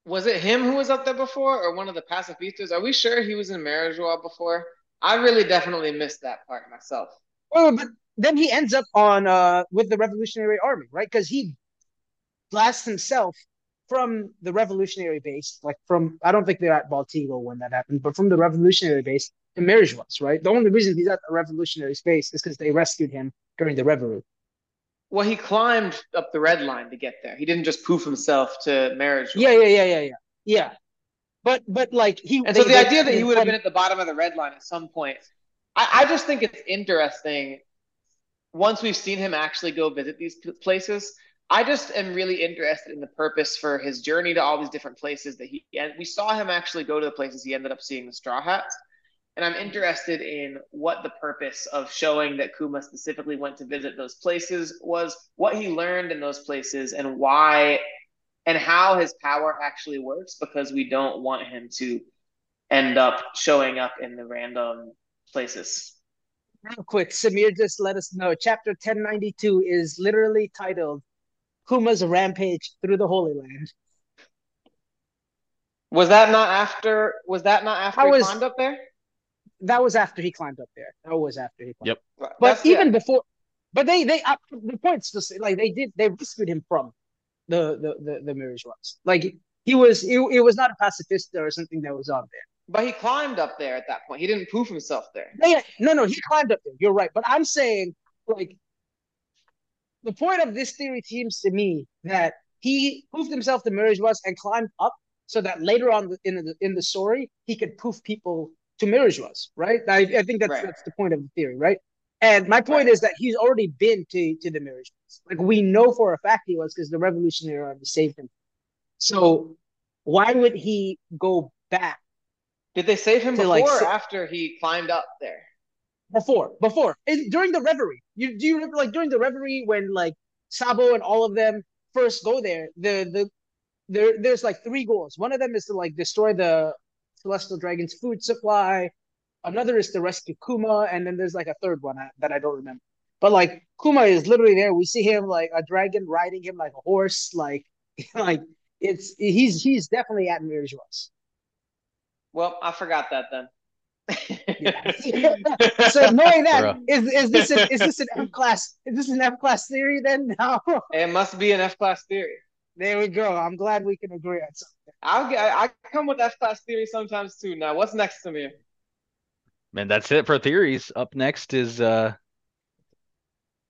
Was it him who was up there before, or one of the pacifistas? Are we sure he was in Marijois before? I really definitely missed that part myself. Oh, but then he ends up on uh with the Revolutionary Army, right? Because he blasts himself from the Revolutionary base, like from I don't think they're at Baltigo when that happened, but from the Revolutionary base to was, right? The only reason he's at the Revolutionary space is because they rescued him during the Reverie. Well, he climbed up the red line to get there. He didn't just poof himself to Marijois. Yeah, yeah, yeah, yeah, yeah. Yeah. But but like he And so the idea that he would have been at the bottom of the red line at some point. I, I just think it's interesting once we've seen him actually go visit these places, I just am really interested in the purpose for his journey to all these different places that he and we saw him actually go to the places he ended up seeing the straw hats. And I'm interested in what the purpose of showing that Kuma specifically went to visit those places was, what he learned in those places, and why and how his power actually works, because we don't want him to end up showing up in the random places real quick, Samir just let us know. Chapter 1092 is literally titled Kuma's Rampage Through the Holy Land. Was that not after? Was that not after that he was, climbed up there? That was after he climbed up there. That was after he climbed. Yep. But That's even before, but they they uh, the points just like they did they rescued him from the the the, the Marijois. Like he was it, it was not a pacifista or something that was on there. But he climbed up there at that point. He didn't poof himself there. Yeah, no, no, he climbed up there. You're right. But I'm saying, like, the point of this theory seems to me that he poofed himself to Marijois and climbed up so that later on in the in the story he could poof people to Marijois, right? I, I think that's right. that's the point of the theory, right? And my point right. is that he's already been to to the Marijois. Like we know for a fact he was because the Revolutionary Army saved him. So why would he go back did they save him before like, or after he climbed up there? Before, before, in, during the reverie. You do you remember like during the reverie when like Sabo and all of them first go there? The the there there's like three goals. One of them is to like destroy the celestial dragon's food supply. Another is to rescue Kuma, and then there's like a third one uh, that I don't remember. But like Kuma is literally there. We see him like a dragon riding him like a horse. Like like it's he's he's definitely at Marijois. Well, I forgot that then. so knowing that is is this an, is this an F class is this an F class theory then? No. It must be an F class theory. There we go. I'm glad we can agree on something. I'll get. I come with F class theory sometimes too. Now, what's next to me? Man, that's it for theories. Up next is uh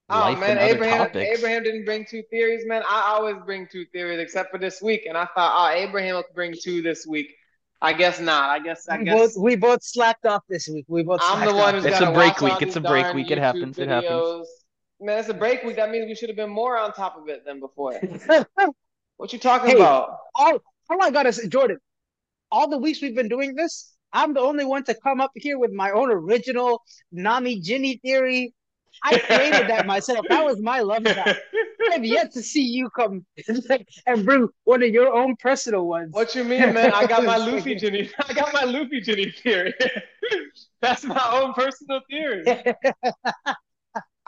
Oh man, Abraham Abraham didn't bring two theories, man. I always bring two theories, except for this week. And I thought, oh, Abraham will bring two this week. I guess not. I guess I we guess both, we both slacked off this week. We both. I'm the one who's It's got a break week. It's a break week. It happens. Videos. It happens. Man, it's a break week. That means we should have been more on top of it than before. what you talking Hey, about? all, all I gotta say, Jordan, all the weeks we've been doing this, I'm the only one to come up here with my own original Nami Ginny theory. I created that myself. That was my love shot. I've yet to see you come and bring one of your own personal ones. What you mean, man? I got my Luffy Ginny. I got my Luffy Ginny theory. That's my own personal theory.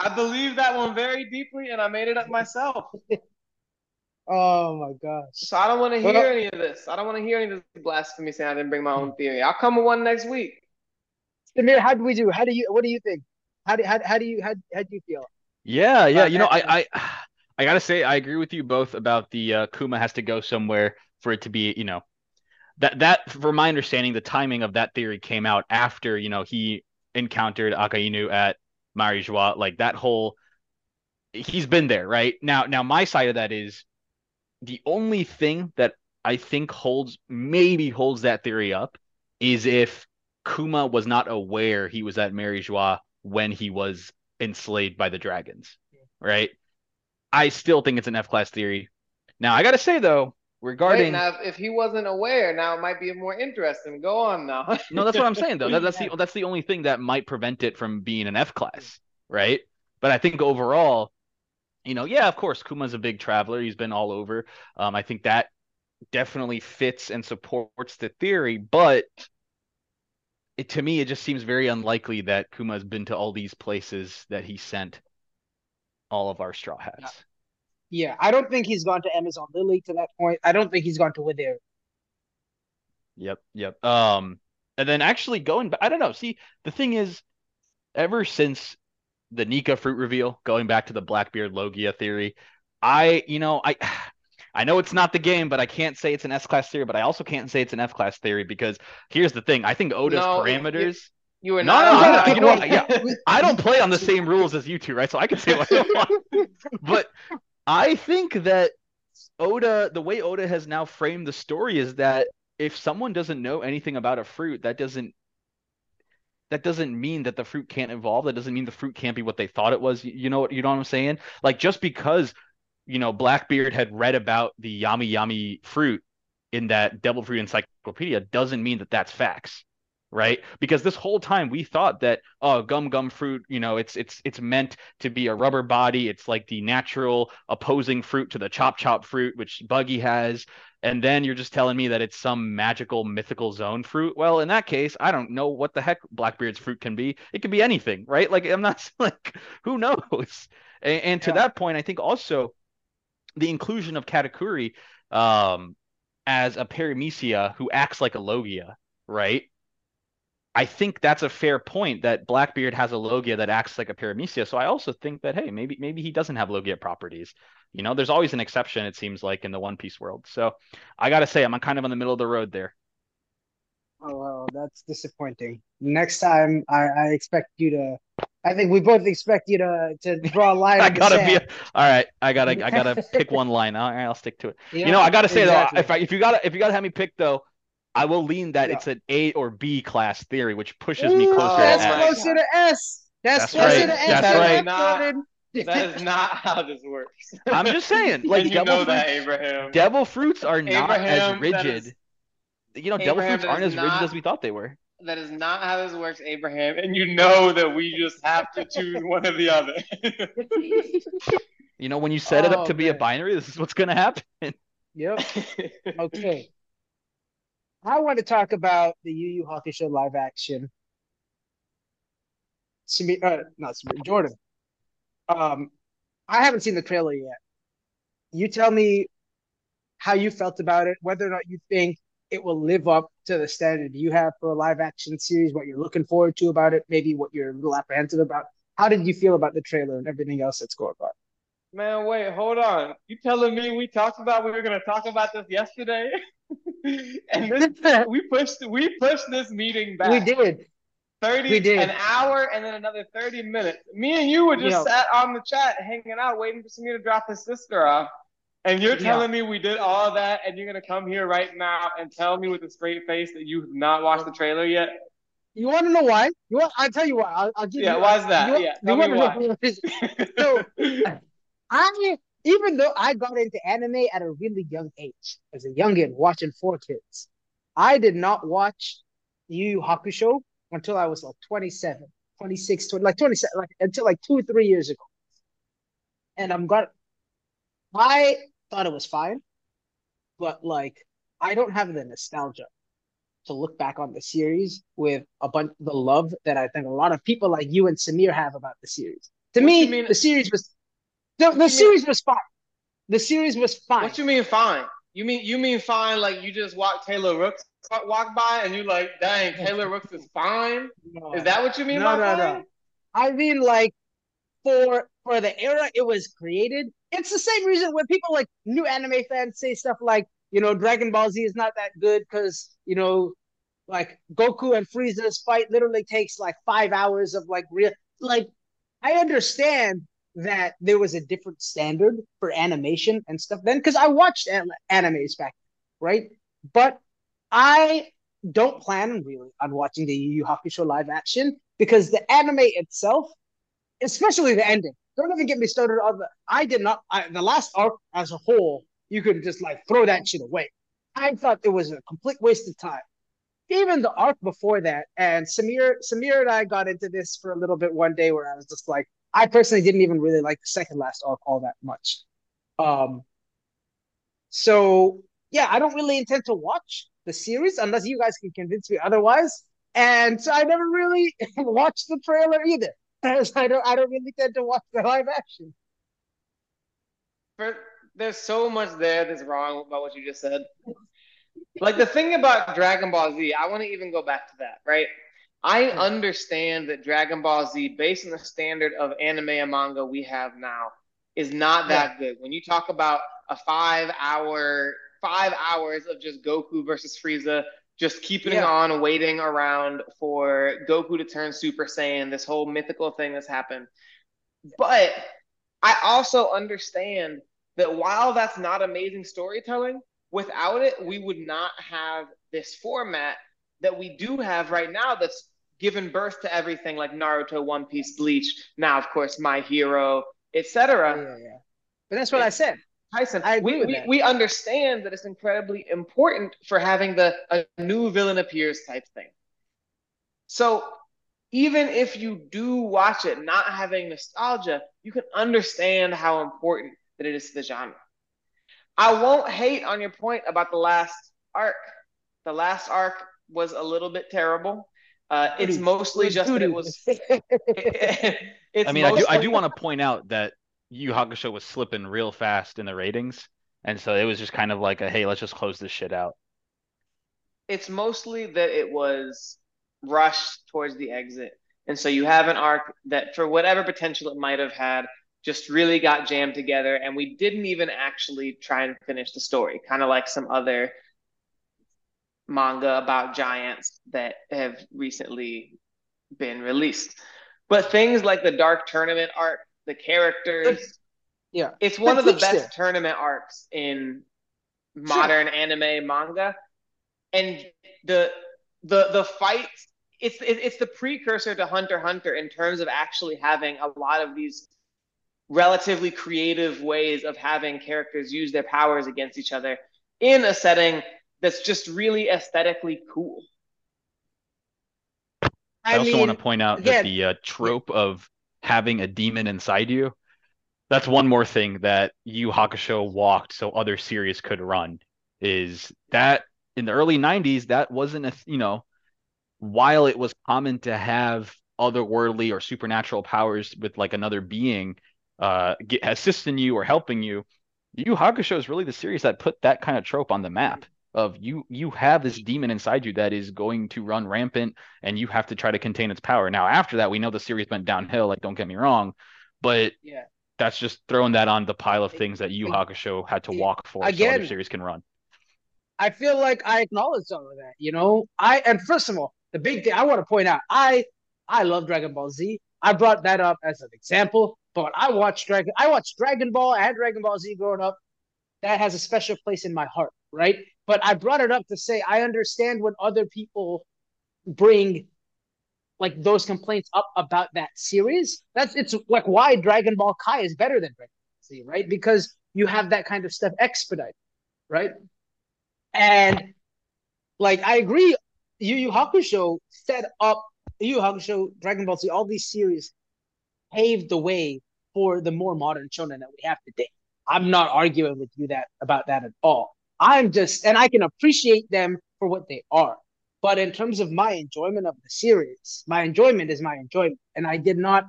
I believe that one very deeply, and I made it up myself. Oh my gosh. So I don't want to hear Well- any of this. I don't want to hear any of this blasphemy saying I didn't bring my own theory. I'll come with one next week. Samir, how do we do? How do you what do you think? How do how, how do you how, how do you feel? Yeah, yeah. You know, I, I I gotta say I agree with you both about the uh, Kuma has to go somewhere for it to be, you know, that that for my understanding, the timing of that theory came out after, you know, he encountered Akainu at Marijois, like that whole he's been there, right? Now now my side of that is the only thing that I think holds maybe holds that theory up is if Kuma was not aware he was at Marijois when he was enslaved by the dragons, right? I still think it's an F class theory. Now I gotta say though, Wait, regarding now if, if he wasn't aware, now it might be more interesting. Go on now. no, that's what I'm saying though. That, that's the that's the only thing that might prevent it from being an F class, right? But I think overall, you know, yeah, of course, Kuma's a big traveler. He's been all over. Um, I think that definitely fits and supports the theory, but it to me it just seems very unlikely that Kuma's been to all these places that he sent all of our straw hats. Yeah, I don't think he's gone to Amazon Lily to that point. I don't think he's gone to Wither. Yep, yep. Um, and then actually going back, I don't know. See, the thing is, ever since the Nika fruit reveal, going back to the Blackbeard Logia theory, I, you know, I, I know it's not the game, but I can't say it's an S class theory, but I also can't say it's an F class theory because here's the thing: I think Oda's No, it- parameters. You were not. no, no, no, you know what? Yeah. I don't play on the same rules as you two, right? So I can say what I want. But I think that Oda, the way Oda has now framed the story is that if someone doesn't know anything about a fruit, that doesn't that doesn't mean that the fruit can't evolve. That doesn't mean the fruit can't be what they thought it was. You- know what you know what I'm saying? Like just because you know Blackbeard had read about the Yami Yami fruit in that Devil Fruit Encyclopedia doesn't mean that that's facts right? Because this whole time we thought that oh, gum gum fruit, you know, it's it's it's meant to be a rubber body. It's like the natural opposing fruit to the chop chop fruit, which Buggy has. And then you're just telling me that it's some magical mythical zone fruit. Well, in that case, I don't know what the heck Blackbeard's fruit can be. It could be anything, right? Like I'm not like who knows. And, and to Yeah. that point, I think also the inclusion of Katakuri um, as a paramecia who acts like a Logia, right? I think that's a fair point that Blackbeard has a Logia that acts like a Paramecia. So I also think that hey, maybe maybe he doesn't have Logia properties. You know, there's always an exception, it seems like, in the One Piece world. So I gotta say, I'm kind of on the middle of the road there. Oh well, that's disappointing. Next time, I, I expect you to. I think we both expect you to to draw a line I gotta be sand. all right. I gotta I gotta pick one line. All right, I'll stick to it. Yeah, You know, I gotta say exactly. though, if I, if you gotta if you gotta have me pick though, I will lean that Yeah. it's an A or B class theory, which pushes me closer to that's S. my closer to S. That's, That's closer right. to S. That's than right. Not- That is not how this works. I'm just saying, like you devil know that, fruits, Abraham. devil fruits are not Abraham, as rigid. is- You know, devil fruits aren't is as rigid as we thought they were. That is not how this works, Abraham. And you know that we just have to choose one or the other. You know, when you set it up Oh, to be a binary, this is what's gonna happen. Yep. Okay. I want to talk about the Yu Yu Hakusho live action. Simi, uh, not Simi, Jordan. Um, I haven't seen the trailer yet. You tell me how you felt about it, whether or not you think it will live up to the standard you have for a live action series, what you're looking forward to about it, maybe what you're a little apprehensive about. How did you feel about the trailer and everything else that's going on? Man, wait, hold on. You telling me we talked about we were gonna talk about this yesterday? and this, we pushed we pushed this meeting back. We did. 30 We did. an hour and then another 30 minutes. Me and you were just Yeah. sat on the chat hanging out waiting for Samir to drop his sister off. And you're Yeah. telling me we did all that and you're gonna come here right now and tell me with a straight face that you have not watched the trailer yet? You want to know why? You want? I'll tell you why. I'll, I'll give Yeah, you. why is that? You, Yeah, you tell me wanna know- So- I even though I got into anime at a really young age, as a youngin watching 4Kids, I did not watch Yu Yu Hakusho until I was like 27, 26, 20, like 27, like until like two, three years ago. And I'm got I thought it was fine, but like I don't have the nostalgia to look back on the series with a bunch the love that I think a lot of people like you and Samir have about the series. To What me, mean- the series was the, the mean- series was fine. The series was fine. what you mean fine? You mean you mean fine like you just walk Taylor Rooks walk by and you're like, dang, Taylor Rooks is fine? No. Is that what you mean No, by no, no. I mean, like for for the era it was created, it's the same reason when people like new anime fans say stuff like, you know, Dragon Ball Z is not that good because you know, like Goku and Frieza's fight literally takes like five hours of like real. Like, I understand that there was a different standard for animation and stuff then because I watched an- animes back, right? But I don't plan really on watching the Yu Yu Hakusho live action because the anime itself, especially the ending, don't even get me started on the. I did not. I, the last arc as a whole, you could just like throw that shit away. I thought it was a complete waste of time. Even the arc before that, and Samir, Samir and I got into this for a little bit one day where I was just like, I personally didn't even really like the second last arc all that much. Um, so yeah, I don't really intend to watch the series unless you guys can convince me otherwise. And so I never really watched the trailer either. I don't I don't really tend to watch the live action. But there's so much there that's wrong about what you just said. Like the thing about Dragon Ball Z, I want to even go back to that, right? I Yeah. understand that Dragon Ball Z, based on the standard of anime and manga we have now, is not that good. When you talk about a five hour, five hours of just Goku versus Frieza, just keeping Yeah. on waiting around for Goku to turn Super Saiyan, this whole mythical thing that's happened. But I also understand that while that's not amazing storytelling, without it, we would not have this format that we do have right now that's given birth to everything like Naruto, One Piece, Bleach, now, of course, My Hero, etc. Yeah, yeah. But that's what I said. Tyson, I we, we, we understand that it's incredibly important for having the a new villain appears type thing. So even if you do watch it not having nostalgia, you can understand how important that it is to the genre. I won't hate on your point about the last arc. The last arc was a little bit terrible. Uh, it's Doo-doo. mostly It was just that it doo-doo. was. it's I mean, I do I do want to point out that Yu Yu Hakusho was slipping real fast in the ratings, and so it was just kind of like a hey, let's just close this shit out. it's mostly that it was rushed towards the exit. And so you have an arc that, for whatever potential it might have had, just really got jammed together. And we didn't even actually try and finish the story, kind of like some other manga about giants that have recently been released. But things like the Dark Tournament arc, the characters, yeah. it's one of the best there. tournament arcs in modern anime manga and the the the fights it's it's the precursor to hunter hunter in terms of actually having a lot of these relatively creative ways of having characters use their powers against each other in a setting that's just really aesthetically cool I, I also mean, want to point out that the uh, trope of having a demon inside you, that's one more thing that Yu Yu Hakusho walked so other series could run. Is that in the early 90s, that wasn't a, you know, while it was common to have otherworldly or supernatural powers with like another being uh get, assisting you or helping you, Yu Yu Hakusho is really the series that put that kind of trope on the map of you you have this demon inside you that is going to run rampant and you have to try to contain its power. Now after that we know the series went downhill, like don't get me wrong, but Yeah. that's just throwing that on the pile of things that Yu Hakusho had to walk for Again, so other series can run. I feel like I acknowledge some of that. You know, I and first of all, the big thing I want to point out, I I love Dragon Ball Z. I brought that up as an example, but I watched Dragon I watched Dragon Ball and Dragon Ball Z growing up. That has a special place in my heart, right? But I brought it up to say I understand when other people bring like those complaints up about that series. That's it's like why Dragon Ball Kai is better than Dragon Ball Z, right? Because you have that kind of stuff expedited, right? And like I agree, Yu Yu Hakusho set up Yu Yu Hakusho, Dragon Ball Z, all these series paved the way for the more modern shonen that we have today. I'm not arguing with you that about that at all. I'm just and I can appreciate them for what they are. But in terms of my enjoyment of the series, my enjoyment is my enjoyment, and I did not,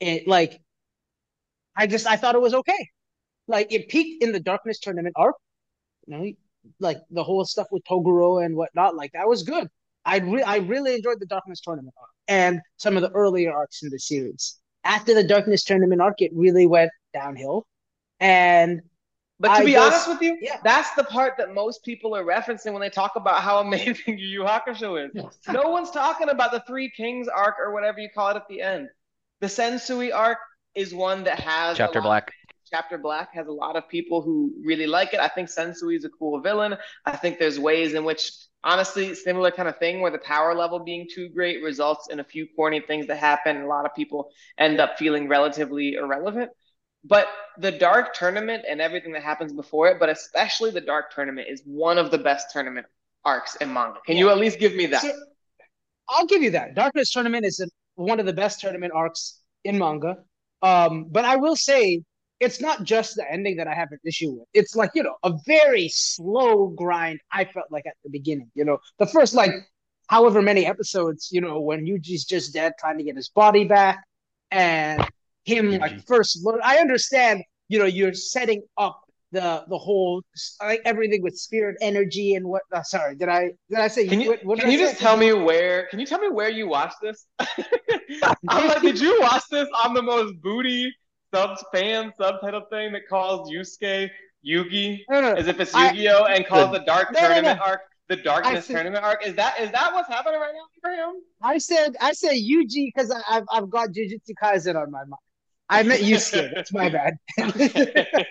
it like, I just I thought it was okay. Like it peaked in the Darkness tournament arc, you know, like the whole stuff with Toguro and whatnot. Like that was good. I re- I really enjoyed the Darkness tournament arc and some of the earlier arcs in the series. After the Darkness tournament arc, it really went downhill, and but to I be just, honest with you, yeah. that's the part that most people are referencing when they talk about how amazing Yu Yu Hakusho is. no one's talking about the Three Kings arc or whatever you call it at the end. The Sensui arc is one that has Chapter Black. Chapter Black has a lot of people who really like it. I think Sensui is a cool villain. I think there's ways in which, honestly, similar kind of thing where the power level being too great results in a few corny things that happen. A lot of people end up feeling relatively irrelevant. But the dark tournament and everything that happens before it, but especially the dark tournament, is one of the best tournament arcs in manga. Can yeah. you at least give me that? So, I'll give you that. Darkness tournament is a, one of the best tournament arcs in manga. Um, but I will say it's not just the ending that I have an issue with. It's like, you know, a very slow grind, I felt like at the beginning. You know, the first like however many episodes, you know, when Yuji's just dead trying to get his body back and him like first look. I understand, you know, you're setting up the the whole like everything with spirit energy and what. Uh, sorry, did I did I say? Can you, what, what can you just tell me where? Can you tell me where you watched this? I'm like, did you watch this on the most booty subs fan subtitle thing that calls Yusuke Yugi no, no, as if it's Yu-Gi-Oh I, and calls the, Dark Tournament arc the darkness said, tournament arc. Is that is that what's happening right now for him? I said I said Yugi because I've I've got Jujutsu Kaisen on my mind. I meant Yusuke. That's my bad.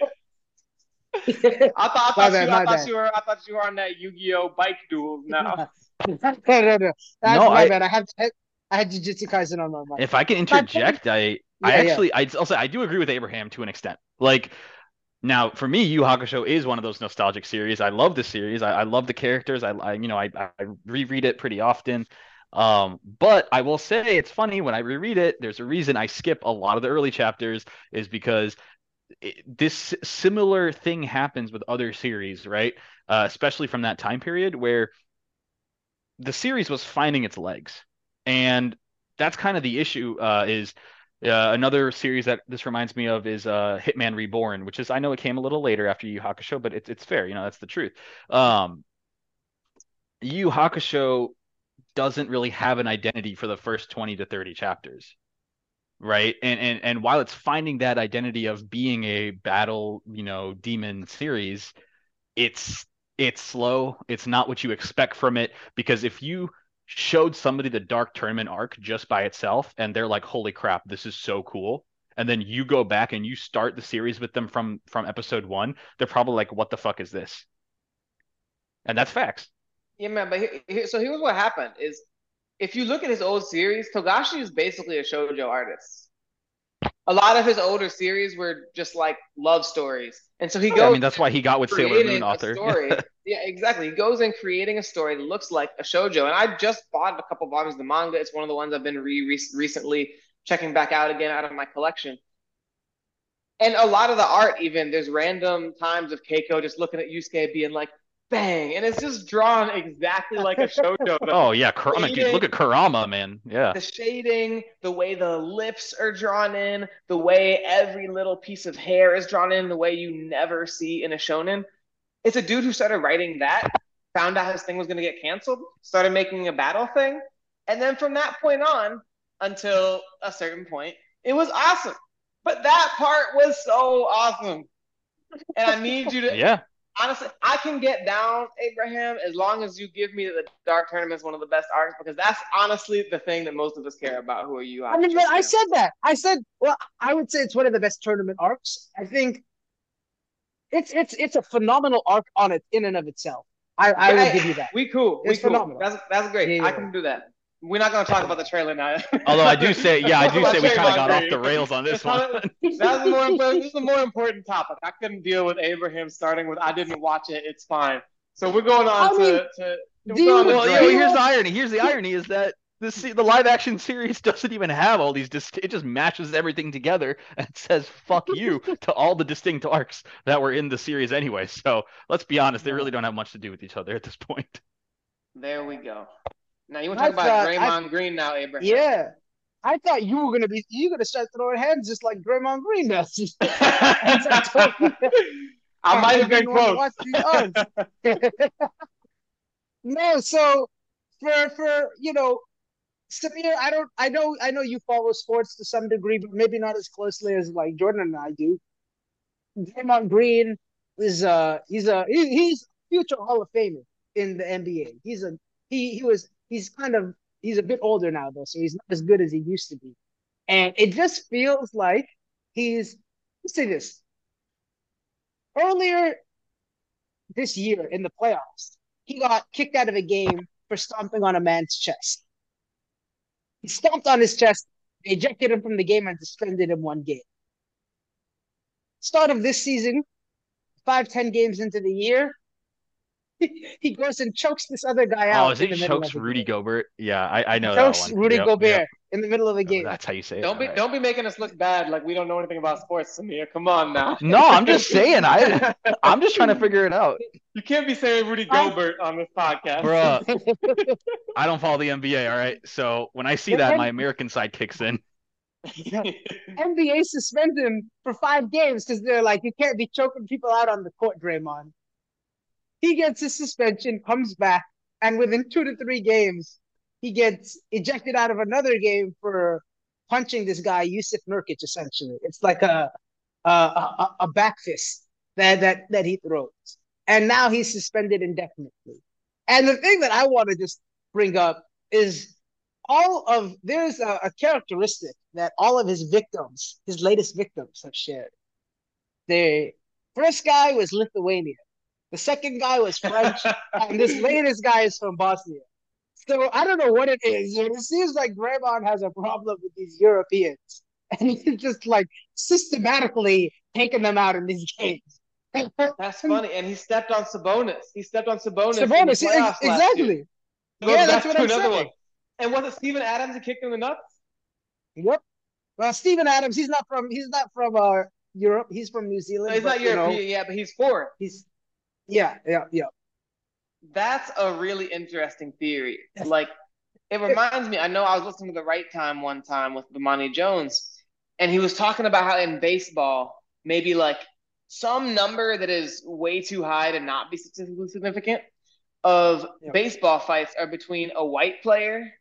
I thought, I thought, you, bad, I thought you were I thought you were on that Yu-Gi-Oh bike duel now. no, no, no. That's no, my I, bad. I had I had Jujutsu Kaisen on my mind. If I can interject, I yeah, I actually yeah. I also I do agree with Abraham to an extent. Like now, for me, Yu Hakusho is one of those nostalgic series. I love the series. I, I love the characters. I, I you know I, I reread it pretty often. Um, but I will say it's funny when I reread it. There's a reason I skip a lot of the early chapters is because it, this similar thing happens with other series, right? Uh, especially from that time period where the series was finding its legs, and that's kind of the issue. Uh, is uh, another series that this reminds me of is uh, Hitman Reborn, which is I know it came a little later after Yu Hakusho, but it's it's fair, you know that's the truth. Um, Yu Hakusho doesn't really have an identity for the first 20 to 30 chapters right? And and and while it's finding that identity of being a battle you know demon series it's it's slow. It's not what you expect from it because if you showed somebody the dark tournament arc just by itself and they're like holy crap this is so cool and then you go back and you start the series with them from from episode 1 they're probably like what the fuck is this? And that's facts yeah, man. But he, he, so here's what happened: is if you look at his old series, Togashi is basically a shojo artist. A lot of his older series were just like love stories, and so he goes. I mean, that's why he got with Sailor Moon author. Story. yeah, exactly. He goes in creating a story that looks like a shojo, and I just bought a couple volumes of the manga. It's one of the ones I've been re recently checking back out again out of my collection. And a lot of the art, even there's random times of Keiko just looking at Yusuke being like, bang, and it's just drawn exactly like a shoujo. oh yeah, Kurama, dude, look at Kurama, man. Yeah. The shading, the way the lips are drawn in, the way every little piece of hair is drawn in, the way you never see in a shonen. It's a dude who started writing that, found out his thing was going to get canceled, started making a battle thing, and then from that point on until a certain point, it was awesome. But that part was so awesome. And I need you to Yeah. Honestly, I can get down Abraham as long as you give me the Dark Tournament as one of the best arcs because that's honestly the thing that most of us care about. Who are you? I mean, but I said that. I said, well, I would say it's one of the best tournament arcs. I think it's it's it's a phenomenal arc on it in and of itself. I, I will give you that. We cool. We It's cool. phenomenal. That's that's great. Yeah, I can do that. We're not gonna talk about the trailer now. Although I do say, yeah, I do say we kind of got off the rails on this one. That's more important. This is a more important topic. I couldn't deal with Abraham starting with "I didn't watch it. It's fine." So we're going on I to mean, to. do we're going you- to Well, Dre. you here's the irony. Here's the irony is that the the live action series doesn't even have all these. Dist- it just matches everything together and says "fuck you" to all the distinct arcs that were in the series anyway. So let's be honest, they really don't have much to do with each other at this point. There we go. Now you want to talk I about Draymond Green now, Abraham? Yeah. I thought you were gonna be you were gonna start throwing hands just like Draymond Green does. I might have been close. wants the odds. no, so for for you know, Samir, I don't I know I know you follow sports to some degree, but maybe not as closely as like Jordan and I do. Draymond Green is uh he's a he, he's future Hall of Famer in the NBA. He's a he he was he's kind of he's a bit older now though, so he's not as good as he used to be. And it just feels like he's let's say this. Earlier this year in the playoffs, he got kicked out of a game for stomping on a man's chest. He stomped on his chest, they ejected him from the game and suspended him one game. Start of this season, five, ten games into the year, he goes and chokes this other guy oh, out. Oh, is it the chokes Rudy game. Gobert? Yeah, I, I know Chokes that one. Rudy Yep, Gobert yep. in the middle of the Oh, game. that's how you say it. Don't be Alright. don't be making us look bad like we don't know anything about sports, Samir. Come on now. No, I'm just saying. I I'm just trying to figure it out, You can't be saying Rudy I- Gobert on this podcast. Bruh. I don't follow the NBA. All right, so when I see that, my American side kicks in. NBA suspend him for five games because they're like, you can't be choking people out on the court, Draymond. He gets his suspension, comes back, and within two to three games, he gets ejected out of another game for punching this guy, Jusuf Nurkic, essentially. It's like a a, a, a back fist that, that, that he throws. And now he's suspended indefinitely. And the thing that I want to just bring up is all of there's a, a characteristic that all of his victims, his latest victims, have shared. The first guy was Lithuania, the second guy was French, and this latest guy is from Bosnia. So I don't know what it is. It seems like Draymond has a problem with these Europeans, and he's just like systematically taking them out in these games. That's funny. And he stepped on Sabonis. He stepped on Sabonis. Sabonis, playoffs last year. exactly. Yeah, that's what I'm saying. one. And was it Steven Adams who kicked him in the nuts? Yep. Well, Steven Adams, he's not from he's not from uh Europe. He's from New Zealand. No, he's but, not you know, European, yeah, but he's foreign. he's yeah, yeah, yeah. That's a really interesting theory. Like, it reminds me. I know I was listening to the Right Time one time with Bomani Jones, and he was talking about how in baseball, maybe like some number that is way too high to not be statistically significant of Yeah. baseball fights are between a white player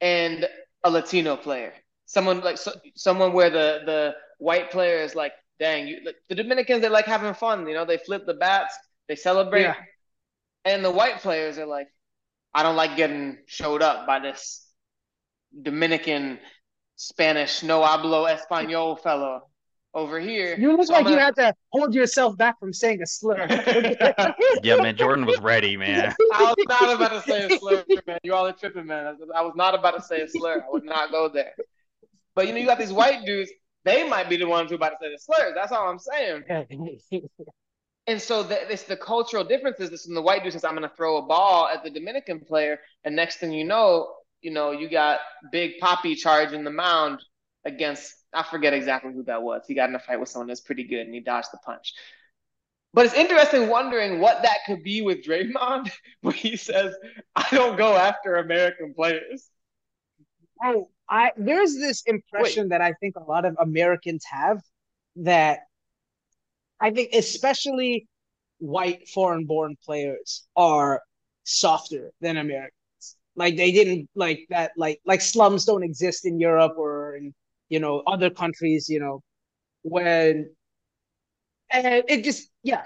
and a Latino player. Someone like so, someone where the the white player is like, dang, you like, the Dominicans they like having fun. You know, they flip the bats, they celebrate. Yeah. And the white players are like, I don't like getting showed up by this Dominican, Spanish, no hablo español fellow over here. You look So like you gonna- had to hold yourself back from saying a slur. Yeah, man, Jordan was ready, man. I was not about to say a slur, man. You all are tripping, man. I was- I was not about to say a slur. I would not go there. But you know, you got these white dudes. They might be the ones who are about to say the slurs. That's all I'm saying. And so the, it's the cultural differences. This when the white dude says, "I'm going to throw a ball at the Dominican player," and next thing you know, you know, you got Big Papi charging the mound against I forget exactly who that was. He got in a fight with someone that's pretty good, and he dodged the punch. But it's interesting wondering what that could be with Draymond, where he says, "I don't go after American players." oh, I there's this impression that I think a lot of Americans have that I think especially white foreign born players are softer than Americans. Like they didn't like that like like slums don't exist in Europe or in you know other countries, you know. when and it just yeah.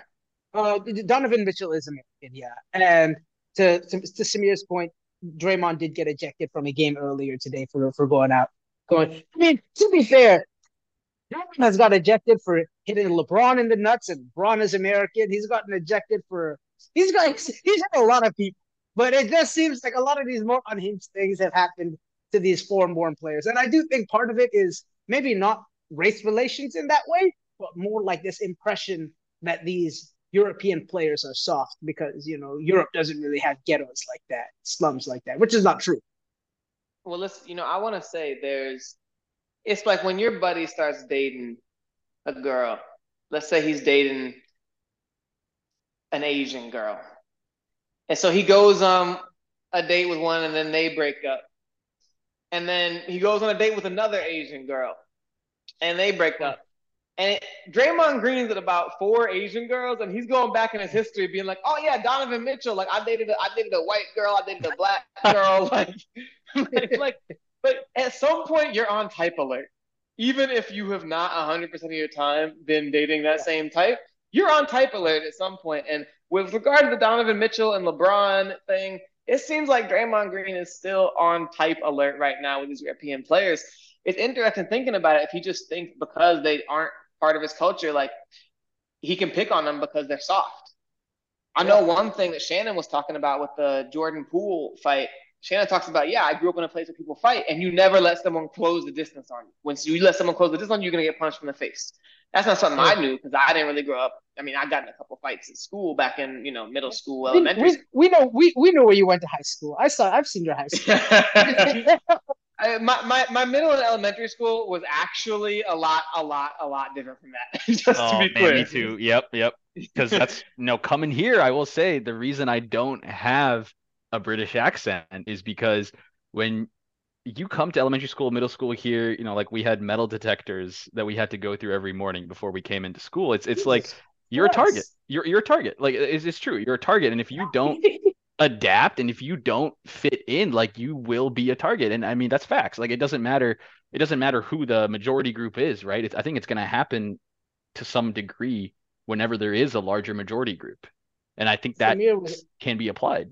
Uh, Donovan Mitchell is American, yeah. And to, to to Samir's point, Draymond did get ejected from a game earlier today for for going out. Going, I mean, to be fair, has got ejected for hitting LeBron in the nuts, and LeBron is American. He's gotten ejected for he's got he's had a lot of people, but it just seems like a lot of these more unhinged things have happened to these foreign-born players, and I do think part of it is maybe not race relations in that way, but more like this impression that these European players are soft because you know Europe doesn't really have ghettos like that, slums like that, which is not true. Well, let's you know I want to say there's it's like when your buddy starts dating a girl. Let's say he's dating an Asian girl, and so he goes on a date with one, and then they break up, and then he goes on a date with another Asian girl, and they break up. And it, Draymond Green's at about four Asian girls, and he's going back in his history, being like, "Oh yeah, Donovan Mitchell. Like I dated, a, I dated a white girl, I dated a black girl. like, like, but at some point you're on type alert. Even if you have not 100% of your time been dating that same type, you're on type alert at some point. And with regard to the Donovan Mitchell and LeBron thing, it seems like Draymond Green is still on type alert right now with these European players. It's interesting thinking about it if he just thinks because they aren't part of his culture, like he can pick on them because they're soft. I know one thing that Shannon was talking about with the Jordan Poole fight. Shannon talks about, yeah, I grew up in a place where people fight, and you never let someone close the distance on you. Once you let someone close the distance on you, you're gonna get punched in the face. That's not something I knew because I didn't really grow up. I mean, I got in a couple fights at school back in you know middle school, elementary. We, we, we know we, we know where you went to high school. I saw I've seen your high school. I, my, my, my middle and elementary school was actually a lot, a lot, a lot different from that. Just oh, to be clear. Man, me too. Yep, yep. Because that's you know coming here, I will say the reason I don't have a British accent is because when you come to elementary school, middle school here, you know, like we had metal detectors that we had to go through every morning before we came into school. It's it's like you're a target. You're you're a target. Like it's, it's true. You're a target, and if you don't adapt and if you don't fit in like you will be a target and i mean that's facts like it doesn't matter it doesn't matter who the majority group is right it's, i think it's going to happen to some degree whenever there is a larger majority group and i think that was, can be applied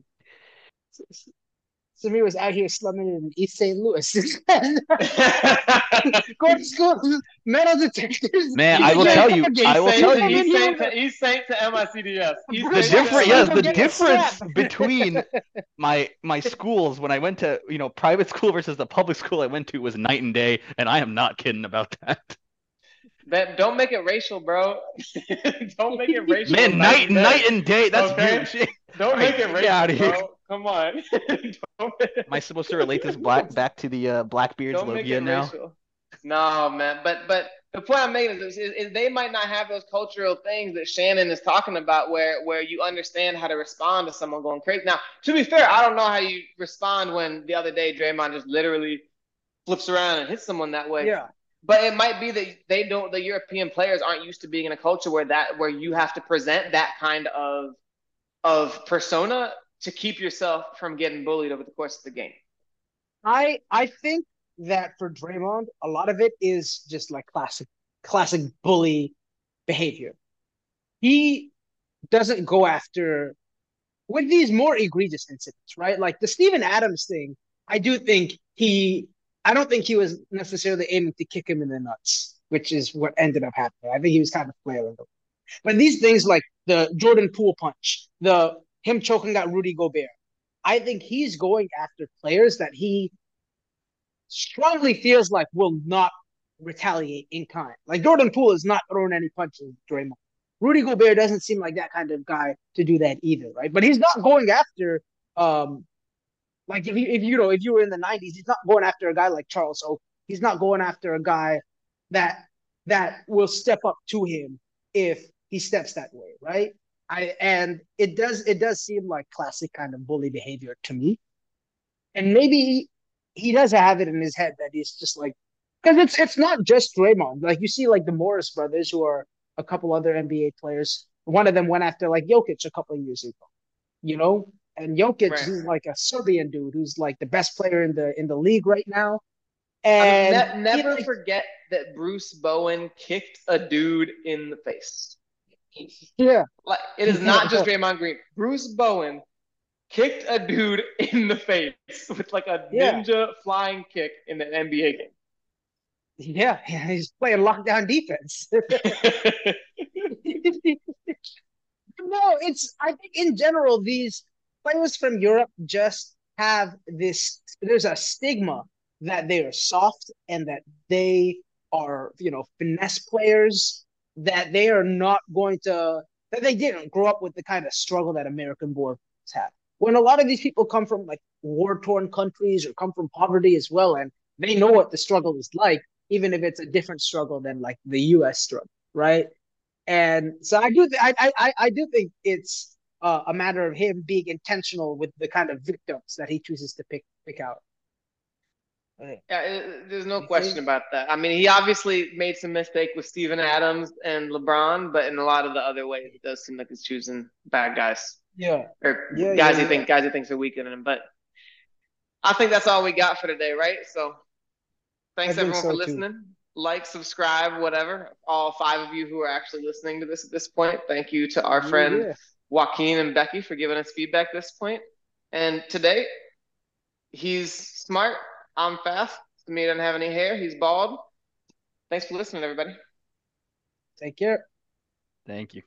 Samir was out here slumming in East St. Louis. Going to school, metal detectors. Man, I will tell you. I will tell you. East St. to, East St. to MICDS. East the difference, yes, the difference between my my schools when I went to you know private school versus the public school I went to was night and day, and I am not kidding about that. That don't make it racial, bro. don't make it racial. Man, night and night and day. That's okay? huge. Don't make it racial, Get out of here. bro. Come on. Am I supposed to relate this black back to the uh, Blackbeard's Don't Logia now? Racial. No, man. But but the point I'm making is, is, is, they might not have those cultural things that Shannon is talking about, where where you understand how to respond to someone going crazy. Now, to be fair, I don't know how you respond when the other day Draymond just literally flips around and hits someone that way. Yeah. But it might be that they don't. The European players aren't used to being in a culture where that where you have to present that kind of of persona to keep yourself from getting bullied over the course of the game? I I think that for Draymond, a lot of it is just like classic classic bully behavior. He doesn't go after with these more egregious incidents, right? Like the Steven Adams thing, I do think he I don't think he was necessarily aiming to kick him in the nuts, which is what ended up happening. I think he was kind of flailing. But these things like the Jordan Poole punch, the him choking out Rudy Gobert. I think he's going after players that he strongly feels like will not retaliate in kind. Like Jordan Poole is not throwing any punches, Draymond. Rudy Gobert doesn't seem like that kind of guy to do that either, right? But he's not going after um like if you if you know if you were in the nineties, he's not going after a guy like Charles Oak. He's not going after a guy that that will step up to him if he steps that way, right? I and it does it does seem like classic kind of bully behavior to me. And maybe he, he does have it in his head that he's just like because it's it's not just Draymond. Like you see like the Morris brothers who are a couple other NBA players. One of them went after like Jokic a couple of years ago. You know? And Jokic right. is like a Serbian dude who's like the best player in the in the league right now. And I mean, ne- never forget that Bruce Bowen kicked a dude in the face. Yeah. Like it is not just Draymond Green. Bruce Bowen kicked a dude in the face with like a Yeah. ninja flying kick in an NBA game. Yeah, yeah, he's playing lockdown defense. no, it's I think in general these players from Europe just have this there's a stigma that they are soft and that they are, you know, finesse players that they are not going to that they didn't grow up with the kind of struggle that American born have. When a lot of these people come from like war-torn countries or come from poverty as well, and they know what the struggle is like, even if it's a different struggle than like the U.S. struggle, right? And so I do, th- I, I, I do think it's uh, a matter of him being intentional with the kind of victims that he chooses to pick pick out. Yeah, there's no question about that. I mean, he obviously made some mistake with Steven Adams and LeBron, but in a lot of the other ways, it does seem like he's choosing bad guys Yeah, or yeah, guys yeah, he yeah. think guys he thinks are weaker than him. But I think that's all we got for today, right? So thanks everyone so for too. listening. Like, subscribe, whatever. All five of you who are actually listening to this at this point. Thank you to our Yeah, friend yeah. Joaquin and Becky for giving us feedback this point. And today, he's smart. I'm fast. Samir doesn't have any hair. He's bald. Thanks for listening, everybody. Take care. Thank you.